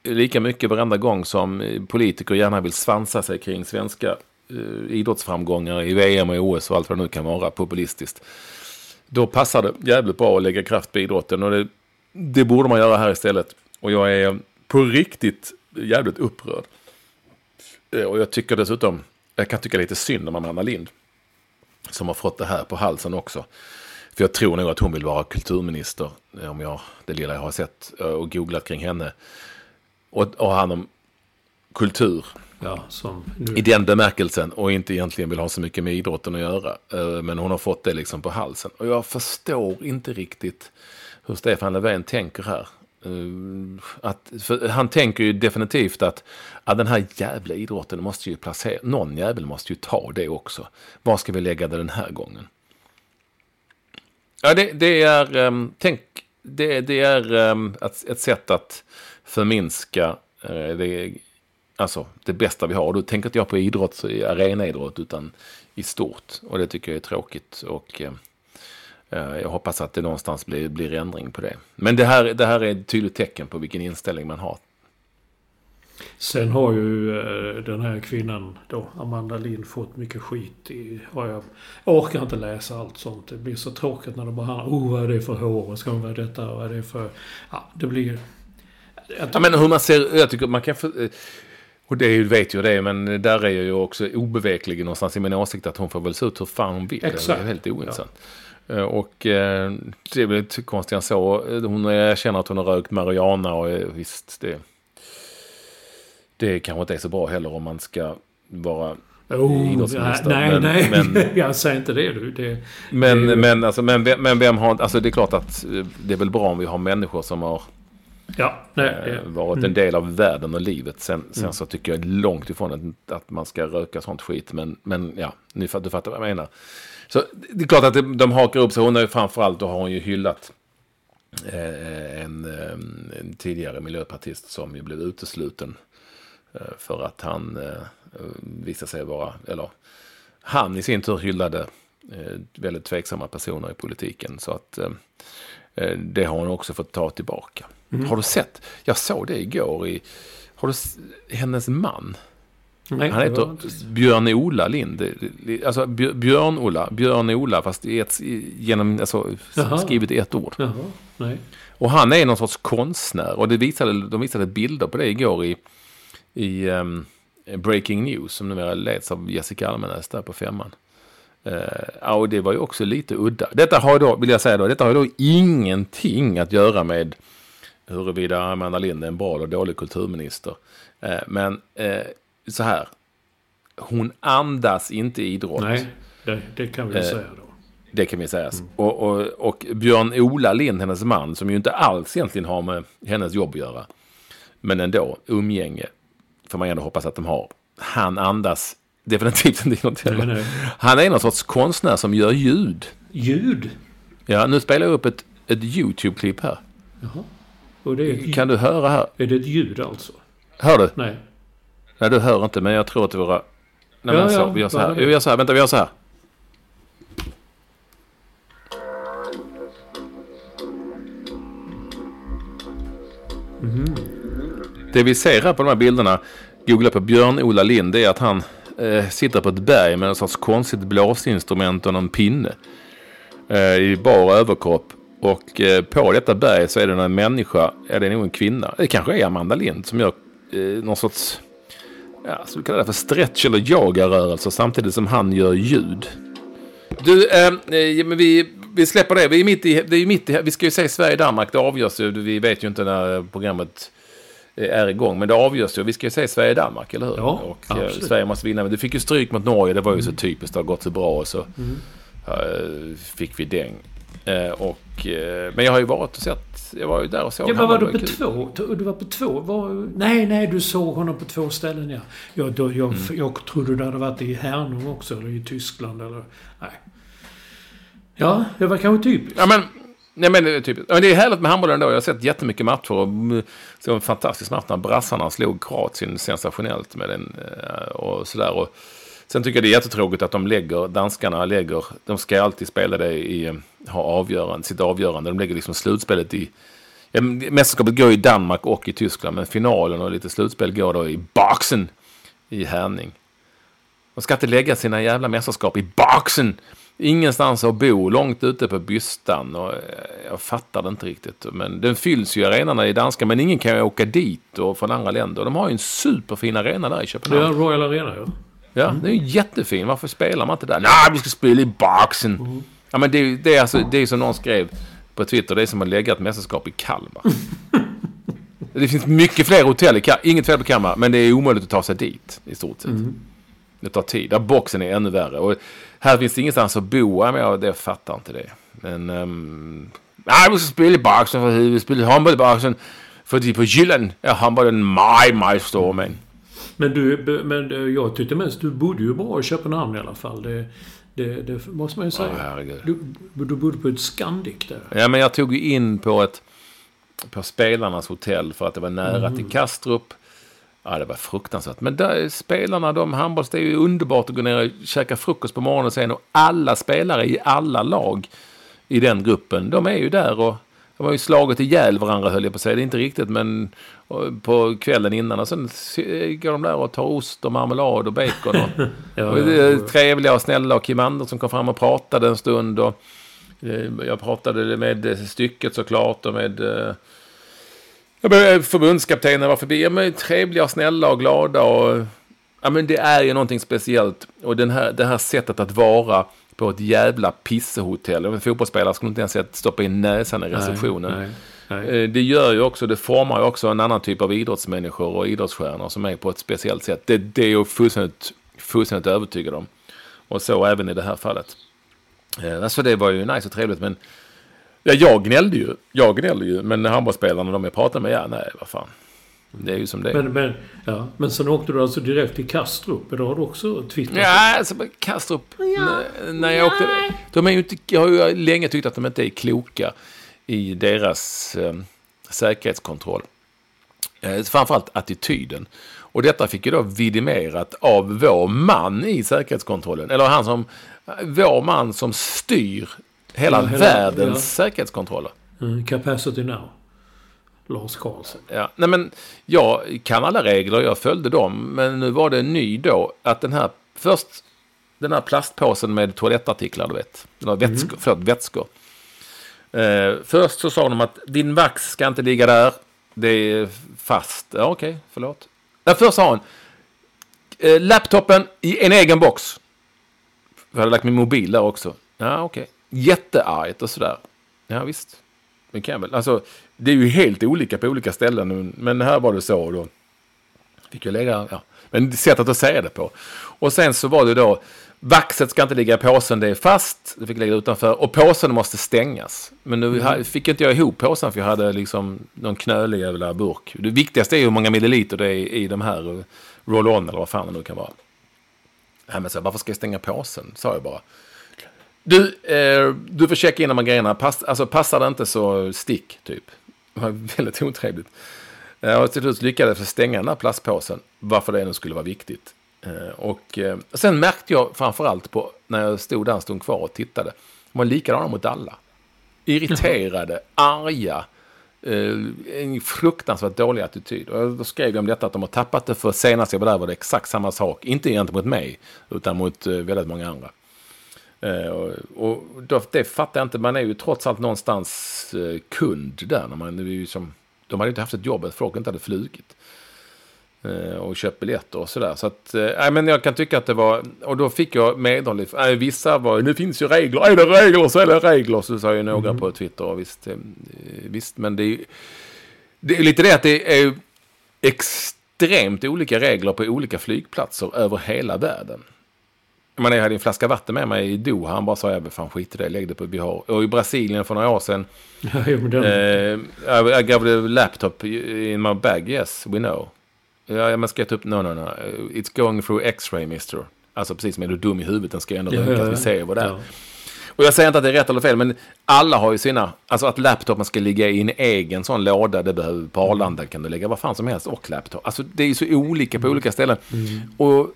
S1: lika mycket varenda gång som politiker gärna vill svansa sig kring svenska eh, idrottsframgångar i VM och OS och allt vad det nu kan vara populistiskt. Då passar det jävligt bra att lägga kraft på idrotten och det, det borde man göra här istället. Och jag är på riktigt jävligt upprörd. Eh, och jag tycker dessutom, jag kan tycka lite synd om Amanda Lind. Som har fått det här på halsen också. För jag tror nog att hon vill vara kulturminister. Eh, om jag, det lilla jag har sett eh, och googlat kring henne. Och, och hand om kultur
S2: ja, som nu.
S1: i den bemärkelsen. Och inte egentligen vill ha så mycket med idrotten att göra. Eh, men hon har fått det liksom på halsen. Och jag förstår inte riktigt hur Stefan Löfven tänker här. Eh, att, för han tänker ju definitivt att, att den här jävla idrotten måste ju placera, någon jävel måste ju ta det också. Var ska vi lägga det den här gången? Ja, det, det är, eh, tänk, det, det är ett, ett sätt att förminska det, alltså, det bästa vi har. Och då tänker inte jag på idrott, arenaidrott, utan i stort. Och det tycker jag är tråkigt. Och eh, jag hoppas att det någonstans blir, blir ändring på det. Men det här, det här är ett tydligt tecken på vilken inställning man har.
S2: Sen har ju eh, den här kvinnan då, Amanda Lind, fått mycket skit. I, har jag, jag orkar inte läsa allt sånt. Det blir så tråkigt när de bara handlar oh vad är det för hår? Ska hon vara detta? Vad är det för... Ja, det blir... Jag,
S1: Ja, men hur man ser, jag tycker man kan... För, och det vet ju det, men där är jag ju också obeveklig någonstans i min åsikt att hon får väl se ut hur fan hon vill. Det
S2: Exakt.
S1: är helt ointressant. Eh, Och eh, det är väl inte konstigt än så. Eh, Hon erkänner att hon har rökt marijuana och eh, visst, det, det kanske inte är så bra heller om man ska vara
S2: oh,
S1: idrottsminister.
S2: nej,
S1: men,
S2: nej.
S1: Men, <laughs>
S2: jag säger inte det du. Det,
S1: men,
S2: det ju-
S1: men, alltså, men, vem, men vem har... Alltså det är klart att eh, det är väl bra om vi har människor som har
S2: ja, nej.
S1: eh,
S2: Det,
S1: varit en del av världen och livet. Sen, sen så tycker jag långt ifrån att, att man ska röka sånt skit. Men, men ja, ni, du fattar vad jag menar. Så det är klart att de, de hakar upp sig. Hon har ju framförallt, då har hon ju hyllat eh, en, eh, en tidigare miljöpartist som ju blev utesluten. För att han visade sig vara, eller han i sin tur hyllade väldigt tveksamma personer i politiken. Så att det har hon också fått ta tillbaka. Har du sett? Jag såg det igår i, har du, hennes man?
S2: nej,
S1: Han
S2: det
S1: heter Björn-Ola Lind. Alltså Björ- Björn-Ola, Björn-Ola fast i ett, genom, alltså,
S2: Jaha.
S1: skrivet i ett ord.
S2: Jaha, nej.
S1: Och han är någon sorts konstnär. Och det visade, de visade bilder på det igår i, i ehm, Breaking News. Som numera leds av Jessica Almenäs där på femman. Uh, och det var ju också lite udda. Detta har då, vill jag säga då, detta har då ingenting att göra med huruvida Amanda Lind är en bra eller dålig kulturminister. Eh, men eh, så här, hon andas inte idrott.
S2: Nej, det, det kan vi
S1: Eh,
S2: säga då.
S1: Det kan vi säga. Och, och, och Björn-Ola Lind, hennes man, som ju inte alls egentligen har med hennes jobb att göra. Men ändå, umgänge, får man ändå hoppas att de har. Han andas definitivt inte idrott heller. Han är någon sorts konstnär som gör ljud.
S2: Ljud?
S1: Ja, nu spelar jag upp ett, ett YouTube-klipp här.
S2: Jaha. Och det är,
S1: Kan du höra här?
S2: är det ett ljud alltså?
S1: Hör du?
S2: Nej.
S1: Nej, du hör inte, men jag tror att det våra... Nej,
S2: Ja,
S1: men så,
S2: ja,
S1: vi gör så här. Vi gör så här. Vänta, vi gör så här. Det vi ser här på de här bilderna, googla på Björn-Ola Lind, det är att han eh, sitter på ett berg med en sorts konstigt blåsinstrument och någon pinne. Eh, I bar överkropp. Och eh, på detta berg så är det en människa, är det nog en kvinna, det kanske är Amanda Lind som gör eh, någon sorts, ja, så vi kallar det för stretch eller yogarörelser samtidigt som han gör ljud. Du, eh, eh, men vi, vi släpper det. Vi är mitt i, det är mitt i, vi ska ju se Sverige-Danmark, det avgörs ju, vi vet ju inte när programmet är igång. Men det avgörs ju. Vi ska ju se Sverige-Danmark, eller hur?
S2: Ja,
S1: och
S2: absolut.
S1: Sverige måste vinna. Men du fick ju stryk mot Norge. Det var ju så typiskt. Det har gått så bra och så eh, fick vi däng. Eh, och, eh, men jag har ju varit och sett. Jag var ju där och såg
S2: Ja, men
S1: handboll,
S2: var du på
S1: kul.
S2: två? Du var på två? Var, nej, nej, du såg honom på två ställen, ja. Jag, då, jag,
S1: Mm.
S2: jag trodde du hade varit i Hernum också, eller i Tyskland, eller... Nej. Ja, det var kanske typiskt.
S1: Ja, men, nej, men, det är typiskt. Men det är härligt med handboll ändå. Jag har sett jättemycket matcher. Och mm, så en fantastisk match när brassarna slog Kroatien sensationellt med den. eh, Och sådär. Och sen tycker jag det är jättetråkigt att de lägger, danskarna lägger, de ska alltid spela det i, ha avgörande, sitt avgörande. De lägger liksom slutspelet i, ja, mästerskapet går i Danmark och i Tyskland. Men finalen och lite slutspel går då i boxen i Härning. De ska inte lägga sina jävla mästerskap i boxen. Ingenstans att bo, långt ute på bystan. Och eh, jag fattar det inte riktigt. Men den fylls ju arenorna i danska, men ingen kan ju åka dit och från andra länder. De har ju en superfin arena där i
S2: Det är Royal Arena, ja.
S1: Ja, det är ju jättefin. Varför spelar man inte där? Nej, vi ska spela i boxen. Ja, men det, det är alltså, det är som någon skrev på Twitter. Det är som att lägga ett mästerskap i Kalmar. <laughs> det finns mycket fler hotell i Kalmar. Inget fel på Kalmar, men det är omöjligt att ta sig dit i stort sett. Det tar tid. Där boxen är ännu värre. Och här finns det ingenstans att bo. Ja, men jag det fattar inte det. Men... Um, nej, vi ska spela i boxen. För vi spelar handboll i boxen. För på Jylland är handbollen meget, meget stor, men...
S2: Men, du, men eh, jag tyckte mest du bodde ju bra i Köpenhamn i alla fall. Det, det, det måste man ju säga.
S1: Herregud.
S2: du, du bodde på ett Scandic där.
S1: Ja, men jag tog ju in på ett på spelarnas hotell för att det var nära till Kastrup. Ja, det var fruktansvärt. Men där, spelarna, de handbolls, det är ju underbart att gå ner och käka frukost på morgonen sen. Och alla spelare i alla lag i den gruppen, de är ju där och de har ju slagit ihjäl varandra höll jag på att säga. Det är inte riktigt, men på kvällen innan. Och sen går de där och tar ost och marmelad och bacon. Och, <laughs>
S2: Ja,
S1: och trevliga och snälla. Och Kim Andersson kom fram och pratade en stund. Och, eh, jag pratade med stycket såklart och med eh, förbundskaptenen var förbi. Ja, men, trevliga och snälla och glada. Och, ja, men det är ju någonting speciellt. Och den här, det här sättet att vara på ett jävla pissehotell. En fotbollsspelare skulle inte ens stoppa in näsan i receptionen.
S2: Nej, nej.
S1: Eh, Det gör ju också, det formar ju också en annan typ av idrottsmänniskor och idrottsstjärnor som är på ett speciellt sätt. Det, det är jag fullständigt, fullständigt övertygad om. Och så även i det här fallet. Eh, Alltså det var ju nice och trevligt men ja, jag gnällde ju. Jag gnällde ju. Men handbollsspelarna de jag pratade med, ja nej vad fan. Det är ju som det.
S2: Men, men, ja. men sen åkte du alltså direkt till Kastrup. Det har du också twittrat.
S1: Ja, alltså Kastrup. när- när jag åkte. De är ju inte, jag har ju länge tyckt att de inte är kloka i deras eh, säkerhetskontroll. Eh, framförallt attityden. Och detta fick ju då vidimerat av vår man i säkerhetskontrollen. Eller han som, vår man som styr hela,
S2: Ja, hela-
S1: världens
S2: ja.
S1: säkerhetskontroller.
S2: Mm, capacity now. Lars Karlsson.
S1: Ja, nej men jag kan alla regler, jag följde dem. Men nu var det en ny då, att den här, först den här plastpåsen med toalettartiklar, du vet. Eller vätskor, förlåt, vätskor. Eh, först så sa de att din vax ska inte ligga där, det är fast. Ja, okej, förlåt. Nej, först sa hon, eh, laptopen i en egen box. Jag hade lagt min mobil där också. Ja, okej. Jätteargt och sådär. Ja, visst. Jag väl. Alltså, det är ju helt olika på olika ställen. Men här var det så. Och då fick jag lägga, ja. Men sättet att säga det på. Och sen så var det då, vaxet ska inte ligga i påsen, det är fast. Det fick lägga utanför. Och påsen måste stängas. Men nu ha- fick inte jag ihop påsen för jag hade liksom någon knölig jävla burk. Det viktigaste är ju hur många milliliter det är i de här eh, roll-on eller vad fan det nu kan vara. Nej, men så, varför ska jag stänga påsen? Sa jag bara. Du, eh, du får checka in de här grejerna. Pass, alltså, passar det inte så stick, typ. Det var <laughs> väldigt otrevligt. Eh, och till slut lyckades jag stänga den här plastpåsen. Varför det nu skulle vara viktigt. Eh, och eh, sen märkte jag framförallt på när jag stod där en stund kvar och tittade. De var likadana mot alla. Irriterade, arga, Eh, en fruktansvärt dålig attityd. Och då skrev jag om detta att de har tappat det för senast jag var där var det exakt samma sak. Inte gentemot mig, utan mot eh, väldigt många andra. Eh, och, det fattar jag inte. Man är ju trots allt någonstans eh, kund där. När man, är ju som, de hade inte haft ett jobb att folk inte hade flugit. Eh, och köpt biljetter och sådär. Så att, äh, men jag kan tycka att det var, och då fick jag medhåll. Äh, vissa var, det finns ju regler, är det regler så är det regler. Så sa ju några mm. på Twitter. Och visst, visst, men det är, det är lite det att det är extremt olika regler på olika flygplatser över hela världen. Jag, jag hade en flaska vatten med mig i Doha. Han bara sa, jag fan skit i det, lägg det på vi har. Och i Brasilien för några år sedan. <laughs>
S2: Ja, men
S1: eh, I gave the laptop in my bag, yes, we know. Ja, man ska ta upp, no, no, no. It's going through x-ray, mister. Alltså precis som är du dum i huvudet, den ska ändå ja, röntgas, ja, vi ser vad det är. Ja. Och jag säger inte att det är rätt eller fel, men alla har ju sina... Alltså att laptopen ska ligga i en egen sån låda, det behöver på Arlanda kan du lägga vad fan som helst och laptop. Alltså det är ju så olika på mm. olika ställen. Mm. Och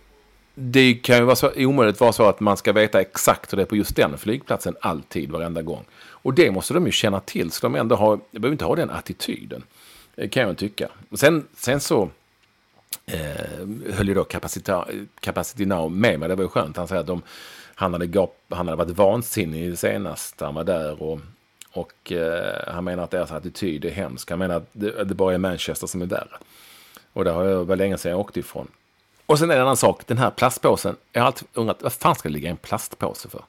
S1: det kan ju vara så omöjligt vara så att man ska veta exakt hur det är på just den flygplatsen alltid, varenda gång. Och det måste de ju känna till, så de ändå har... De behöver inte ha den attityden, eh, kan jag tycka. Sen, sen så eh, höll ju då Capacity, Now med mig. Det var ju skönt. Han säger att de, han, hade gap, han hade varit vansinnig senast han var där. Och, och eh, han menar att deras attityd är hemsk. Han menar att det, det bara är Manchester som är värre. Och det har jag var länge sedan jag åkte ifrån. Och sen är det en annan sak, den här plastpåsen. Jag har alltid undrat, vad fan ska det ligga en plastpåse för?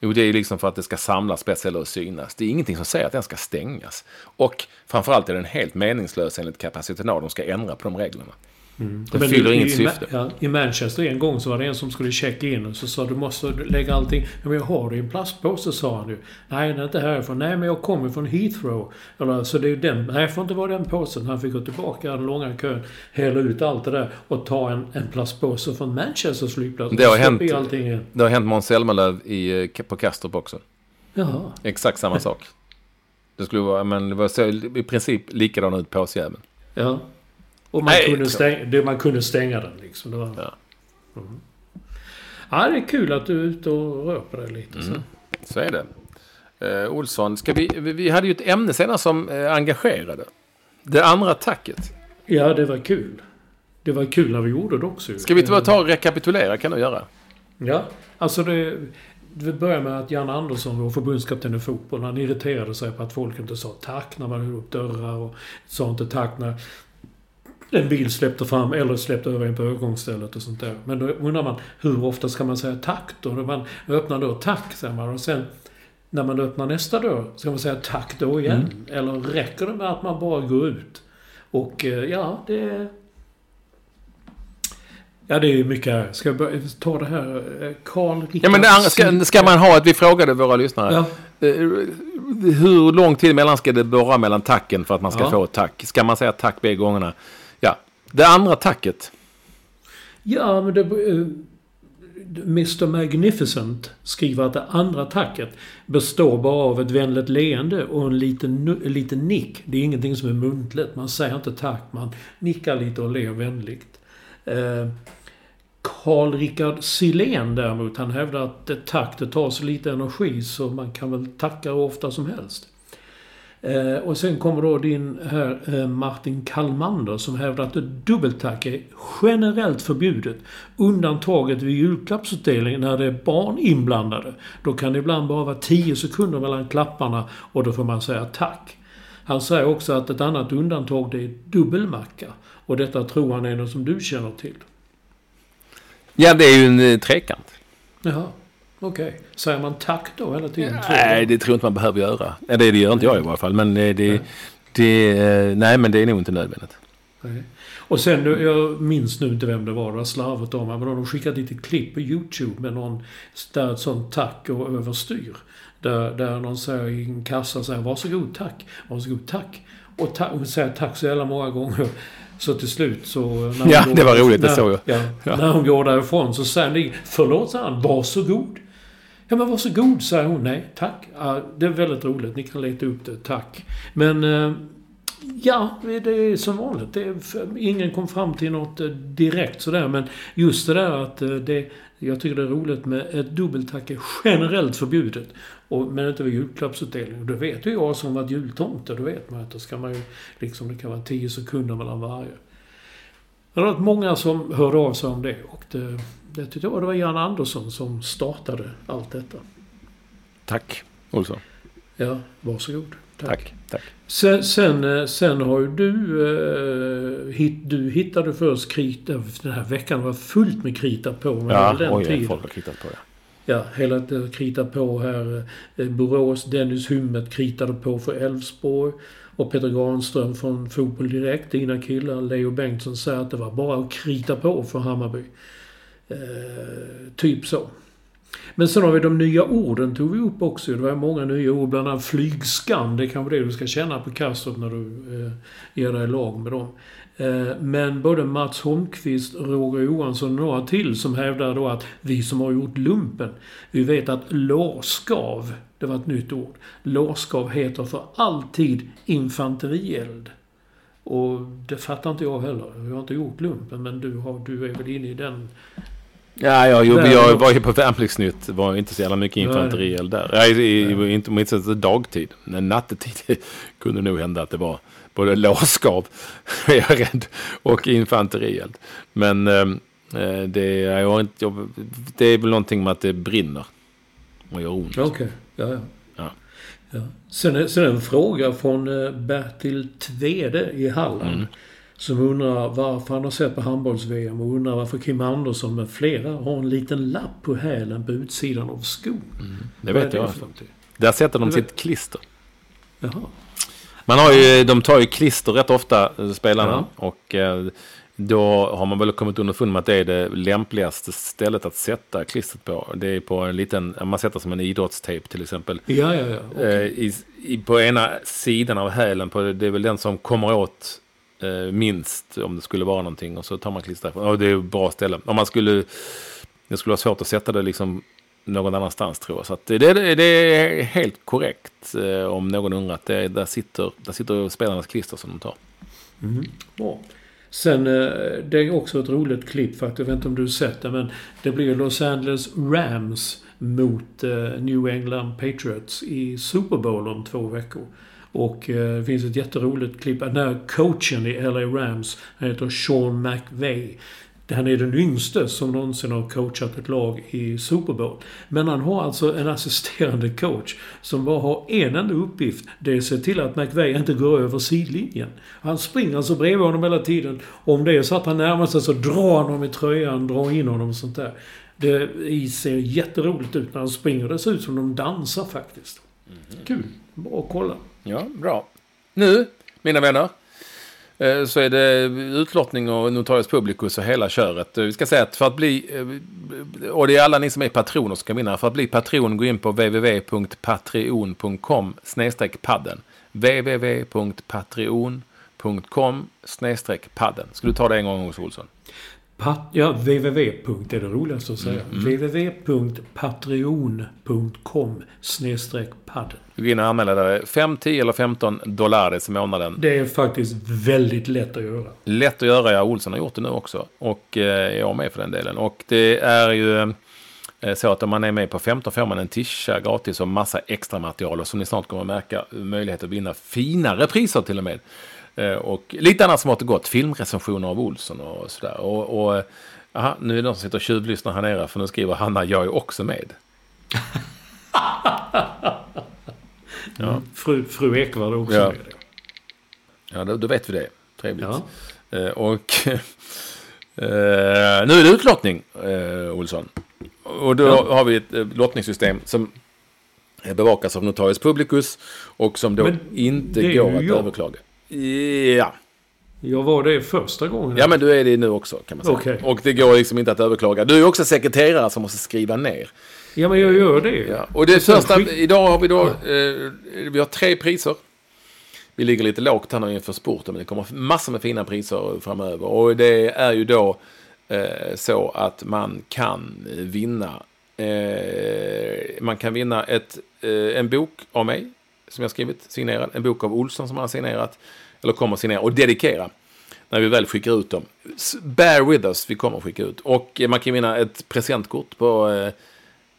S1: Jo, det är liksom för att det ska samlas bäst eller synas. Det är ingenting som säger att den ska stängas. Och framförallt är den helt meningslös enligt kapaciteten De ska ändra på de reglerna. Mm. Det fyller inget
S2: i,
S1: syfte.
S2: Ja, I Manchester en gång så var det en som skulle checka in och så sa du måste lägga allting... Ja, men jag har det i en plastpåse sa han ju. Nej, det är inte härifrån. Nej, men jag kommer från Heathrow. Eller, så det är den... Nej, får inte vara den påsen. Han fick gå tillbaka den långa kön, hälla ut allt det där och ta en, en plastpåse från Manchesters flygplats.
S1: Det har, hänt, det har hänt Måns Zelmerlöw i, på Kastrup också.
S2: Jaha.
S1: Exakt samma <laughs> sak. Det skulle vara, men det var så, i princip likadan ut påsjäveln.
S2: Ja. Och man, Nej, kunde, stänga, det, man kunde stänga den liksom. Det var, ja. Mm. ja, det är kul att du är ute och rör på dig lite. Mm. Så.
S1: så är det. Eh, Olsson, ska vi, vi hade ju ett ämne senare som eh, engagerade. Det andra tacket.
S2: Ja, det var kul. Det var kul när vi gjorde det också.
S1: Ska vi ta och rekapitulera? kan du göra?
S2: Ja, alltså det... Det börjar med att Jan Andersson, vår förbundskapten i fotboll, han irriterade sig på att folk inte sa tack när man höll upp dörrar och sa inte tack när en bil släppte fram eller släppte över en på övergångsstället och sånt där. Men då undrar man, hur ofta ska man säga tack då? Man öppnar dörr, tack säger man. Och sen när man öppnar nästa dörr, ska man säga tack då igen? Mm. Eller räcker det med att man bara går ut? Och eh, ja, det... Ja, det är mycket här. Ska jag ta det här? Karl
S1: Ja, men ska, ska man ha att vi frågade våra lyssnare. Ja. Eh, hur lång tid mellan ska det vara mellan tacken för att man ska ja. få ett tack? Ska man säga tack bägge gångerna? Det andra tacket.
S2: Ja, men det... Eh, Mr Magnificent skriver att det andra tacket består bara av ett vänligt leende och en liten, en liten nick. Det är ingenting som är muntligt. Man säger inte tack, man nickar lite och ler vänligt. Eh, Richard Rickard Silén däremot, han hävdar att ett tack det tar så lite energi så man kan väl tacka hur ofta som helst. Eh, och sen kommer då din här eh, Martin Kalmander som hävdar att dubbeltack är generellt förbjudet. Undantaget vid julklappsutdelning när det är barn inblandade. Då kan det ibland bara vara 10 sekunder mellan klapparna och då får man säga tack. Han säger också att ett annat undantag det är dubbelmacka. Och detta tror han är något som du känner till.
S1: Ja, det är ju en eh, trekant.
S2: Jaha. Okej. Okay. Säger man tack då hela tiden?
S1: Nej, det tror jag inte man behöver göra. Det, det gör inte jag i varje fall. Men det, det, det, nej, men det är nog inte nödvändigt.
S2: Nej. Och sen, jag minns nu inte vem det var, det var slarvigt av mig, men de har skickat lite klipp på YouTube med någon, där ett sånt tack och överstyr. Där, där någon säger i en kassa säger varsågod tack, varsågod tack. Och, ta, och säger tack så jävla många gånger. Så till slut så...
S1: ja, det var roligt, det såg jag.
S2: Ja, ja. När hon går därifrån så säger ni, förlåt, han, varsågod. Ja men varsågod, säger hon. Nej, tack. Ja, det är väldigt roligt. Ni kan leta upp det. Tack. Men... Eh, ja, det är som vanligt. Det är, ingen kom fram till något eh, direkt sådär. Men just det där att eh, det, Jag tycker det är roligt med ett dubbeltack är generellt förbjudet. Och, men inte vid julklappsutdelning. Då vet ju jag som varit jultomte. Då vet man att då ska man ju liksom, det kan vara 10 sekunder mellan varje. Det har varit många som hörde av sig om det. Och det, det tyckte jag det var Jan Andersson som startade allt detta.
S1: Tack, Olsson.
S2: Ja, varsågod.
S1: Tack. Tack.
S2: Sen, sen, eh, sen har ju du... Eh, hit, du hittade först krita... Den här veckan var fullt med krita på. Men
S1: Ja,
S2: den
S1: oj,
S2: tiden.
S1: folk har kritat på det.
S2: Ja, hela det krita på här. eh, Borås, Dennis Hummet kritade på för Elfsborg. Och Peter Granström från Fotboll Direkt, dina killar. Leo Bengtsson säger att det var bara att krita på för Hammarby. Eh, typ så. Men sen har vi de nya orden tog vi upp också. Det var många nya ord, bland annat flygskam. Det är kanske det du ska känna på Kastrup när du eh, ger dig i lag med dem. Eh, men både Mats Holmqvist, Roger Johansson och några till som hävdar då att vi som har gjort lumpen, vi vet att lårskav, det var ett nytt ord, lårskav heter för alltid infanterield. Och det fattar inte jag heller. Jag har inte gjort lumpen, men du, har, du är väl inne i den
S1: Ja, jag, jobb,
S2: Där
S1: jag var ju på Värnpliktsnytt. Det var inte så jävla mycket infanterield där. Nej, i, inte minst dagtid. Men nattetid kunde nog hända att det var både lårskav, <laughs> är jag rädd, och infanterield. Men eh, det, jag inte, jag, det är väl någonting med att det brinner och gör ont.
S2: Okej, ja, ja.
S1: Ja.
S2: ja. Sen, sen en fråga från eh, Bertil Tvede i Halland.
S1: Mm.
S2: Som undrar varför han har sett på handbolls-VM och undrar varför Kim Andersson med flera har en liten lapp på hälen på utsidan av skon.
S1: Det
S2: Vad är
S1: vet jag.
S2: någonting?
S1: Där sätter de
S2: Du vet-
S1: sitt klister.
S2: Jaha.
S1: Man har ju, de tar ju klister rätt ofta, eh, spelarna.
S2: Ja.
S1: Och eh, då har man väl kommit underfund med att det är det lämpligaste stället att sätta klistret på. Det är på en liten, man sätter som en idrottstejp till exempel.
S2: Ja, ja, ja.
S1: Eh, i, i, på ena sidan av hälen, på, det är väl den som kommer åt eh, minst om det skulle vara någonting. Och så tar man klister därifrån. Och det är ett bra ställe. Om man skulle, det skulle vara svårt att sätta det liksom någon annanstans tror jag. Så att det, det, det är helt korrekt eh, om någon undrar. Att det, där, sitter, där sitter spelarnas klister som de tar.
S2: Bra. Sen, eh, det är också ett roligt klipp faktiskt. Jag vet inte om du har sett det, men det blir Los Angeles Rams mot eh, New England Patriots i Super Bowl om två veckor. Och eh, det finns ett jätteroligt klipp. Den här coachen i LA Rams, han heter Sean McVay. Han är den yngste som någonsin har coachat ett lag i Super Bowl. Men han har alltså en assisterande coach som bara har en enda uppgift. Det är att se till att McVeigh inte går över sidlinjen. Han springer alltså bredvid honom hela tiden. Om det är så att han närmar sig så drar han honom i tröjan, drar in honom och sånt där. Det ser jätteroligt ut när han springer. Det ser ut som de dansar faktiskt. Kul. Bra att kolla.
S1: Ja, bra. Nu, mina vänner, eh, så är det utlottning och Notarius Publicus och hela köret. Eh, vi ska säga att för att bli, eh, och det är alla ni som är patroner som kan vinna, för att bli patron gå in på www.patreon.com padden. www.patreon.com padden. Ska du ta det en gång Åsa Olsson?
S2: Pat, ja, www. är det roligaste att säga.
S1: Mm,
S2: www.patreon.com padden.
S1: Du går in och anmäler dig. 5, 10 eller 15 dollar i månaden.
S2: Det är faktiskt väldigt lätt att göra.
S1: Lätt att göra, ja. Olsson har gjort det nu också. Och eh, jag med för den delen. Och det är ju eh, så att om man är med på 15 får man en tisha gratis och massa extra material. Och som ni snart kommer att märka, möjlighet att vinna finare priser till och med. Eh, och lite annat smått och gott. Filmrecensioner av Olsson och sådär. Och, och aha, nu är det någon som sitter och tjuvlyssnar här nere. För nu skriver Hanna, jag är också med. <laughs>
S2: Fru, fru Ekvall är också
S1: Ja.
S2: med.
S1: Ja, då, då vet vi det. Trevligt.
S2: Ja.
S1: Eh, och <laughs> eh, nu är det utlottning, eh, Olsson. Och då
S2: Ja.
S1: har vi ett lottningssystem som bevakas av Notarius Publicus och som då
S2: Men
S1: inte går att
S2: jag.
S1: överklaga. Ja.
S2: Jag var det första gången.
S1: ja, men du är det nu också kan man säga.
S2: Okej.
S1: Och det går liksom inte att överklaga. Du är också sekreterare som måste skriva ner.
S2: Ja, men jag gör det.
S1: Ja. Och det första,
S2: skick-
S1: idag har vi då, eh, vi har tre priser. Vi ligger lite lågt här nu inför sporten, men det kommer massor med fina priser framöver. Och det är ju då eh, så att man kan vinna, eh, man kan vinna ett, eh, en bok av mig, som jag skrivit, signerad, en bok av Olsson som han har signerat, eller kommer att signera och dedikera. när vi väl skickar ut dem. Bear with us, vi kommer att skicka ut. Och eh, man kan vinna ett presentkort på eh,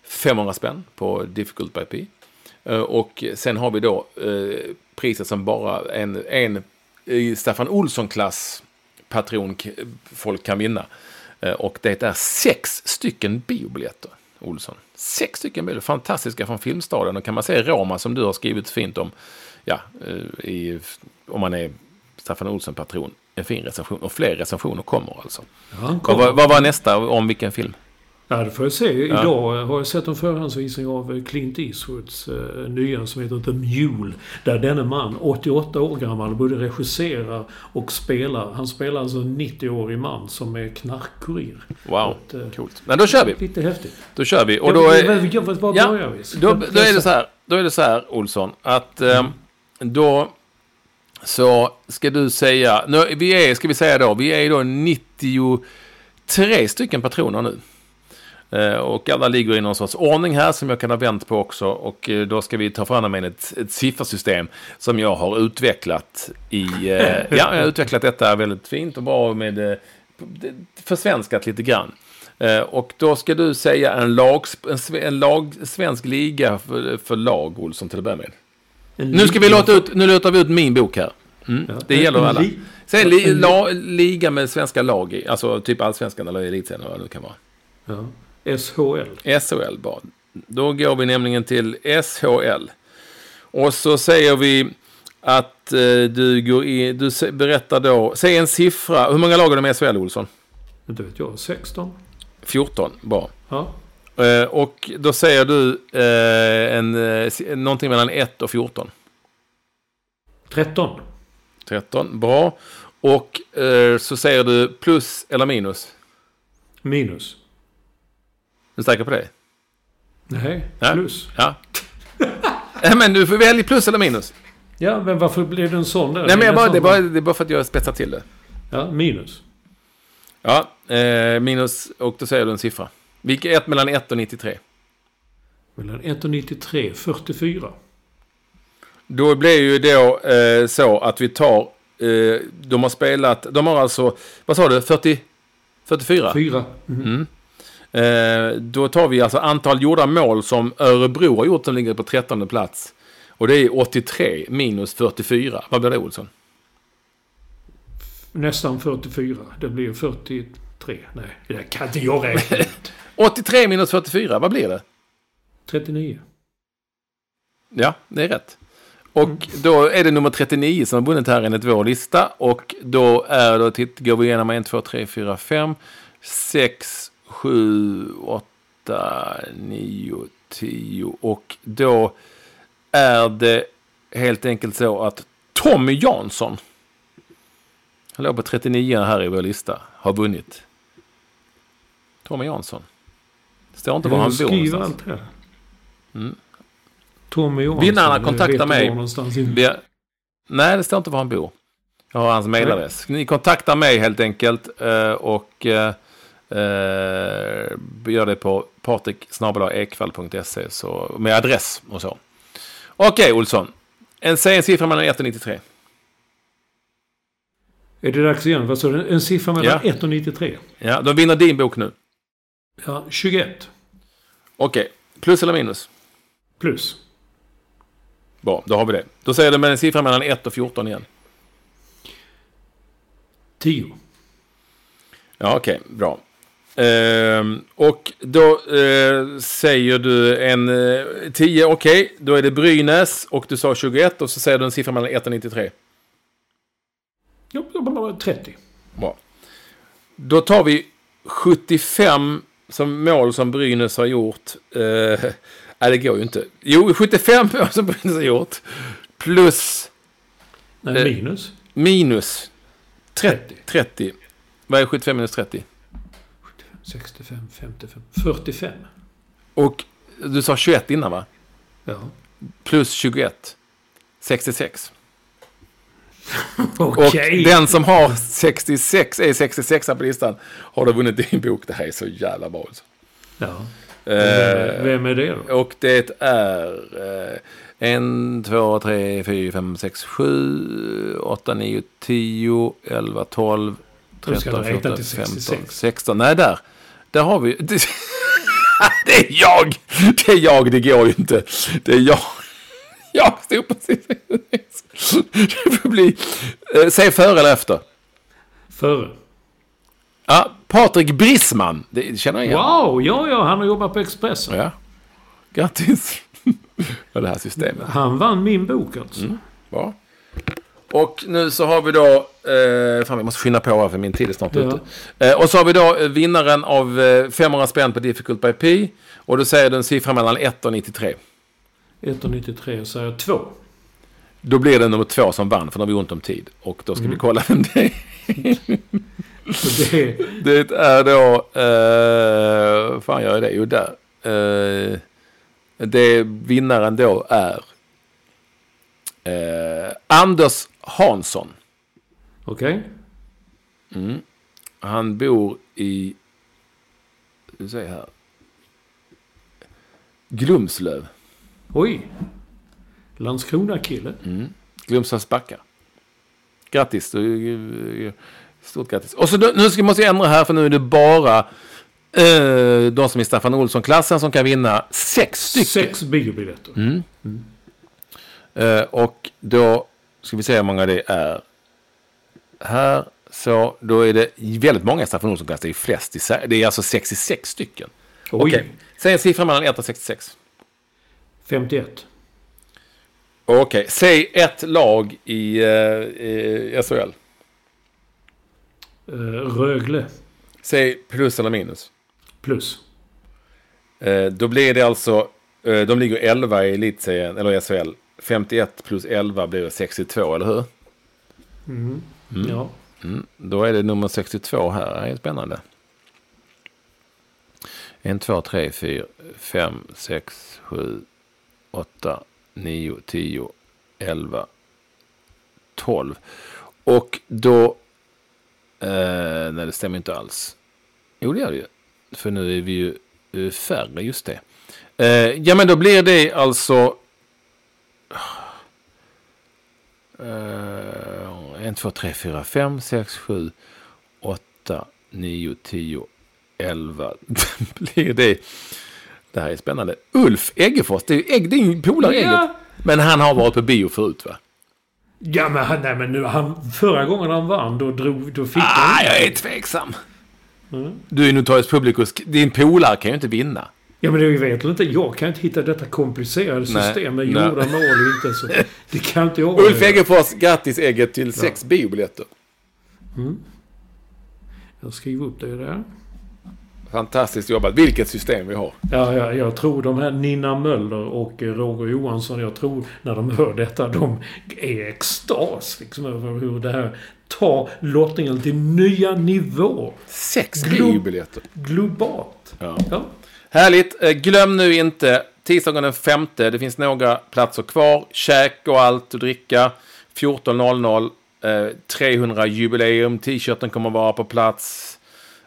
S1: 500 spänn på Difficult by P. Eh, och sen har vi då priset som bara en, en i Staffan Olsson-klass patron folk kan vinna. Och det är sex stycken biobiljetter, Olsson. Sex stycken biobiljetter. fantastiska från Filmstaden. Och kan man se Roma som du har skrivit fint om, ja, eh, i, om man är Staffan Olsson-patron, en fin recension. Och fler recensioner kommer alltså.
S2: Ja,
S1: Vad,
S2: kommer.
S1: var- vad var nästa om vilken film?
S2: Ja, det får jag se. Idag har jag sett en förhandsvisning av eh, Clint Eastwoods eh, nya som heter The Mule. Där denne man, 88 år gammal, både regisserar och spelar. Han spelar alltså en 90-årig man som är knarkkurir.
S1: Wow,
S2: Att, eh,
S1: coolt. Men då kör vi.
S2: Lite häftigt.
S1: Då kör vi. Och då är,
S2: ja,
S1: Ja,
S2: börjar vi?
S1: då, då är det så här, då är det så här Olsson, att eh, då så ska du säga, nu, vi är, ska vi säga då, vi är då 93 stycken patroner nu. Eh, och alla ligger i någon sorts ordning här som jag kan ha vänt på också. Och eh, då ska vi ta fram med ett, ett siffersystem som jag har utvecklat i... Eh, ja, jag har utvecklat detta väldigt fint och bra med... Eh, försvenskat lite grann. Eh, och då ska du säga en, lag, en, en lag, svensk liga för, för lag, Olsson, till att börja med. Nu ska vi låta ut, nu låter vi ut min bok här. Mm,
S2: Ja,
S1: det gäller alla. Säg li, la, liga med svenska lag i, alltså typ allsvenskan eller elitserien eller vad det nu kan vara.
S2: Ja. SHL.
S1: SHL bara. Då går vi nämligen till SHL. Och så säger vi att eh, du går in, du berättar då, säg en siffra. Hur många lag är det med SHL, Olsson?
S2: Inte vet jag. 16?
S1: 14, bra.
S2: Ja.
S1: Eh, och då säger du eh, en, eh, någonting mellan 1 och 14.
S2: 13?
S1: 13, bra. Och eh, så säger du plus eller minus.
S2: Minus?
S1: Är du säker på det?
S2: Nej,
S1: Ja.
S2: plus.
S1: Ja. Nej, <laughs> men du får välja plus eller minus.
S2: Ja, men varför blev det en sån där?
S1: Nej, men bara, det, är bara, det är bara för att jag spetsar till det.
S2: Ja, minus.
S1: Ja, eh, minus och då säger du en siffra. Vilka är ett mellan 1 och 93?
S2: Mellan 1 och 93, 44.
S1: Då blir ju då eh, så att vi tar, eh, de har spelat, de har alltså, vad sa du, 40, 44?
S2: 4.
S1: Mm. Eh, då tar vi alltså antal gjorda mål som Örebro har gjort som ligger på 13 plats. Och det är 83 minus 44. Vad blir det Olsson?
S2: Nästan 44. Det blir 43. Nej, det kan inte jag räkna ut. <laughs>
S1: 83 minus 44, vad blir det?
S2: 39.
S1: Ja, det är rätt. Och då är det nummer 39 som har vunnit här enligt vår lista. Och då är då, titt, går vi igenom 1, 2, 3, 4, 5, 6, 7, 8, 9, 10. Och då är det helt enkelt så att Tommy Jansson, han låg på 39 här i vår lista, har vunnit. Tommy Jansson. Det står inte var han bor någonstans.
S2: allt här.
S1: Mm.
S2: Tommy Johansson.
S1: Vinnarna kontaktar mig. Vi, nej, det står inte var han bor. Jag har hans mejladress. Ni kontaktar mig helt enkelt eh, och eh, eh, gör det på patriksnabelaekvall.se med adress och så. Okej, Olsson. En, säg en siffra mellan 1 och 93.
S2: Är det dags igen? Vad sa du? En siffra mellan
S1: Ja.
S2: 1 och 93?
S1: Ja, då vinner din bok nu.
S2: Ja, 21.
S1: Okej, plus eller minus?
S2: Plus.
S1: Bra, då har vi det. Då säger du med en siffra mellan 1 och 14 igen.
S2: 10.
S1: Ja, okej, bra. Ehm, och då eh, säger du en eh, 10, okej, då är det Brynäs och du sa 21 och så säger du en siffra mellan 1 och 93.
S2: Ja, 30.
S1: Bra. Då tar vi 75 som mål som Brynäs har gjort. Eh, nej, det går ju inte. Jo, 75 mål som Brynäs har gjort. Plus
S2: Nej,
S1: Eh.
S2: minus.
S1: minus 30.
S2: 30.
S1: 30. Vad är 75 minus 30?
S2: 65, 55, 45.
S1: Och du sa 21 innan va?
S2: Ja.
S1: Plus 21. 66. <laughs>
S2: Okej.
S1: Och den som har 66, är 66 på listan, har då vunnit din bok. Det här är så jävla bra. Alltså.
S2: Ja.
S1: Eh,
S2: Vem är det då?
S1: och det är eh, en, två, tre, fyra, fem, sex, sju, åtta, nio, tio, elva, tolv,
S2: Du ska
S1: 13,
S2: räkna
S1: 14,
S2: till
S1: 15,
S2: 66.
S1: 16. Nej, där. Där har vi... Det, <laughs> det är jag! Det är jag, det går ju inte. Det är jag. <laughs> Jag stod precis... Det får bli... Eh, Säg före eller efter.
S2: Före.
S1: Ja, Patrik Brissman. Det känner jag igen.
S2: Wow, ja, ja, han har jobbat på Expressen.
S1: Ja. Grattis. <laughs> För det här systemet.
S2: Han vann min bok alltså.
S1: Mm. Bra. Och nu så har vi då... Eh, fan, vi måste skynda på här för min tid är snart
S2: Ja.
S1: ute. Eh, och så har vi då eh, vinnaren av eh, 500 spänn på Difficult by Pi. Och då säger du en siffra mellan 1 och 93.
S2: 1,93 säger jag 2.
S1: Då blir det nummer två som vann, för då har vi ont om tid. Och då ska
S2: Mm.
S1: vi kolla vem det är.
S2: Det.
S1: Det är då... Eh, fan gör jag det? Jo, där. Eh, det vinnaren då är... Eh, Anders Hansson.
S2: Okej.
S1: Han bor i... Ska vi se här. Glumslöv.
S2: Oj. Landskrona-kille.
S1: Glumslövs backar. Grattis. du- Stort grattis. Och så nu ska, måste jag ändra här för nu är det bara eh, de som är Staffan Olsson-klassen som kan vinna sex stycken.
S2: Sex biobiljetter.
S1: Eh, och då ska vi se hur många det är. Här, så då är det väldigt många Staffan Olsson-klass. Det är flest i. Det är alltså 66 stycken. Okej, säg en siffra mellan 1 och 66.
S2: 51.
S1: Okej, säg ett lag i, eh, i SHL.
S2: Uh, Rögle.
S1: Säg plus eller minus.
S2: Plus.
S1: Eh, då blir det alltså, eh, de ligger 11 i elitserien, eller i SHL. 51 plus 11 blir 62, eller hur?
S2: Ja.
S1: Mm, då är det nummer 62 här. Det är spännande. 1, 2, 3, 4, 5, 6, 7, 8, 9, 10, 11, 12. Och då... Eh, nej, det stämmer inte alls. Jo, det gör det ju. För nu är vi ju eh, färre, just det. Eh, ja, men då blir det alltså... Uh, 1, 2, 3, 4, 5, 6, 7, 8, 9, 10, 11. blir det. Det här är spännande. Ulf Eggefors, det är ju ju polare
S2: Ja.
S1: Men han har varit på bio förut va?
S2: Ja, men, han, nej, men nu, han, förra gången han vann, då, drog, då fick
S1: Ah,
S2: han...
S1: jag är tveksam. Du är Notorious Publicus, din polare kan ju inte vinna.
S2: Ja, men det vet väl inte. Jag kan inte hitta detta komplicerade system med gjorda mål och inte så. <laughs> Det kan inte jag.
S1: Ulf Eggefors, grattis Egget till sex biobiljetter.
S2: Jag skriver upp det där.
S1: Fantastiskt jobbat. Vilket system vi har.
S2: Ja, ja, jag tror de här Nina Möller och eh, Roger Johansson, jag tror när de hör detta, de är extas liksom över hur det här tar lottningen till nya nivåer.
S1: Sex
S2: Glo-
S1: biobiljetter.
S2: Globalt.
S1: Ja.
S2: Ja.
S1: Härligt. Eh, Glöm nu inte tisdagen den femte. Det finns några platser kvar. Käk och allt och dricka. 14.00. Eh, 300 jubileum. T-shirten kommer vara på plats.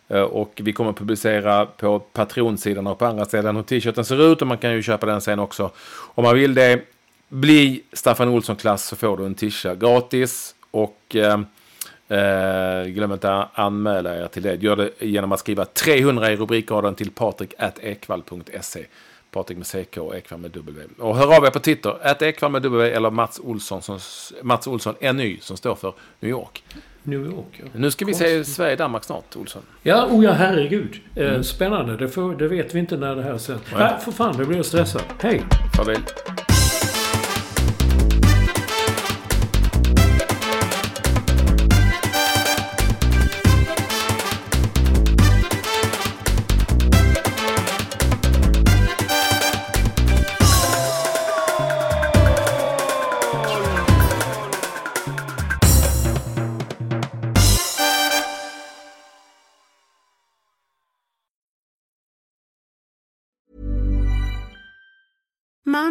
S1: Eh, och vi kommer publicera på Patreon-sidan och på andra ställen hur t-shirten ser ut. Och man kan ju köpa den sen också. Om man vill det. Bli Staffan Olsson-klass så får du en t-shirt gratis. Och eh, Eh, glöm inte att anmäla er till det. Gör det genom att skriva 300 i rubrikraden till patrik.ekvall.se. Patrik med CK och Ekvall med W. Och hör av er på Twitter. Att Ekvall med W eller Mats Olsson, som, Mats Olsson NY som står för New York.
S2: New York, ja.
S1: Nu ska vi se Sverige-Danmark snart, Olsson.
S2: Ja, oh ja, herregud. Eh, spännande. Det, får, det vet vi inte när det här sänds. Nej, för fan, nu blir jag stressad. Hej!
S1: Farväl.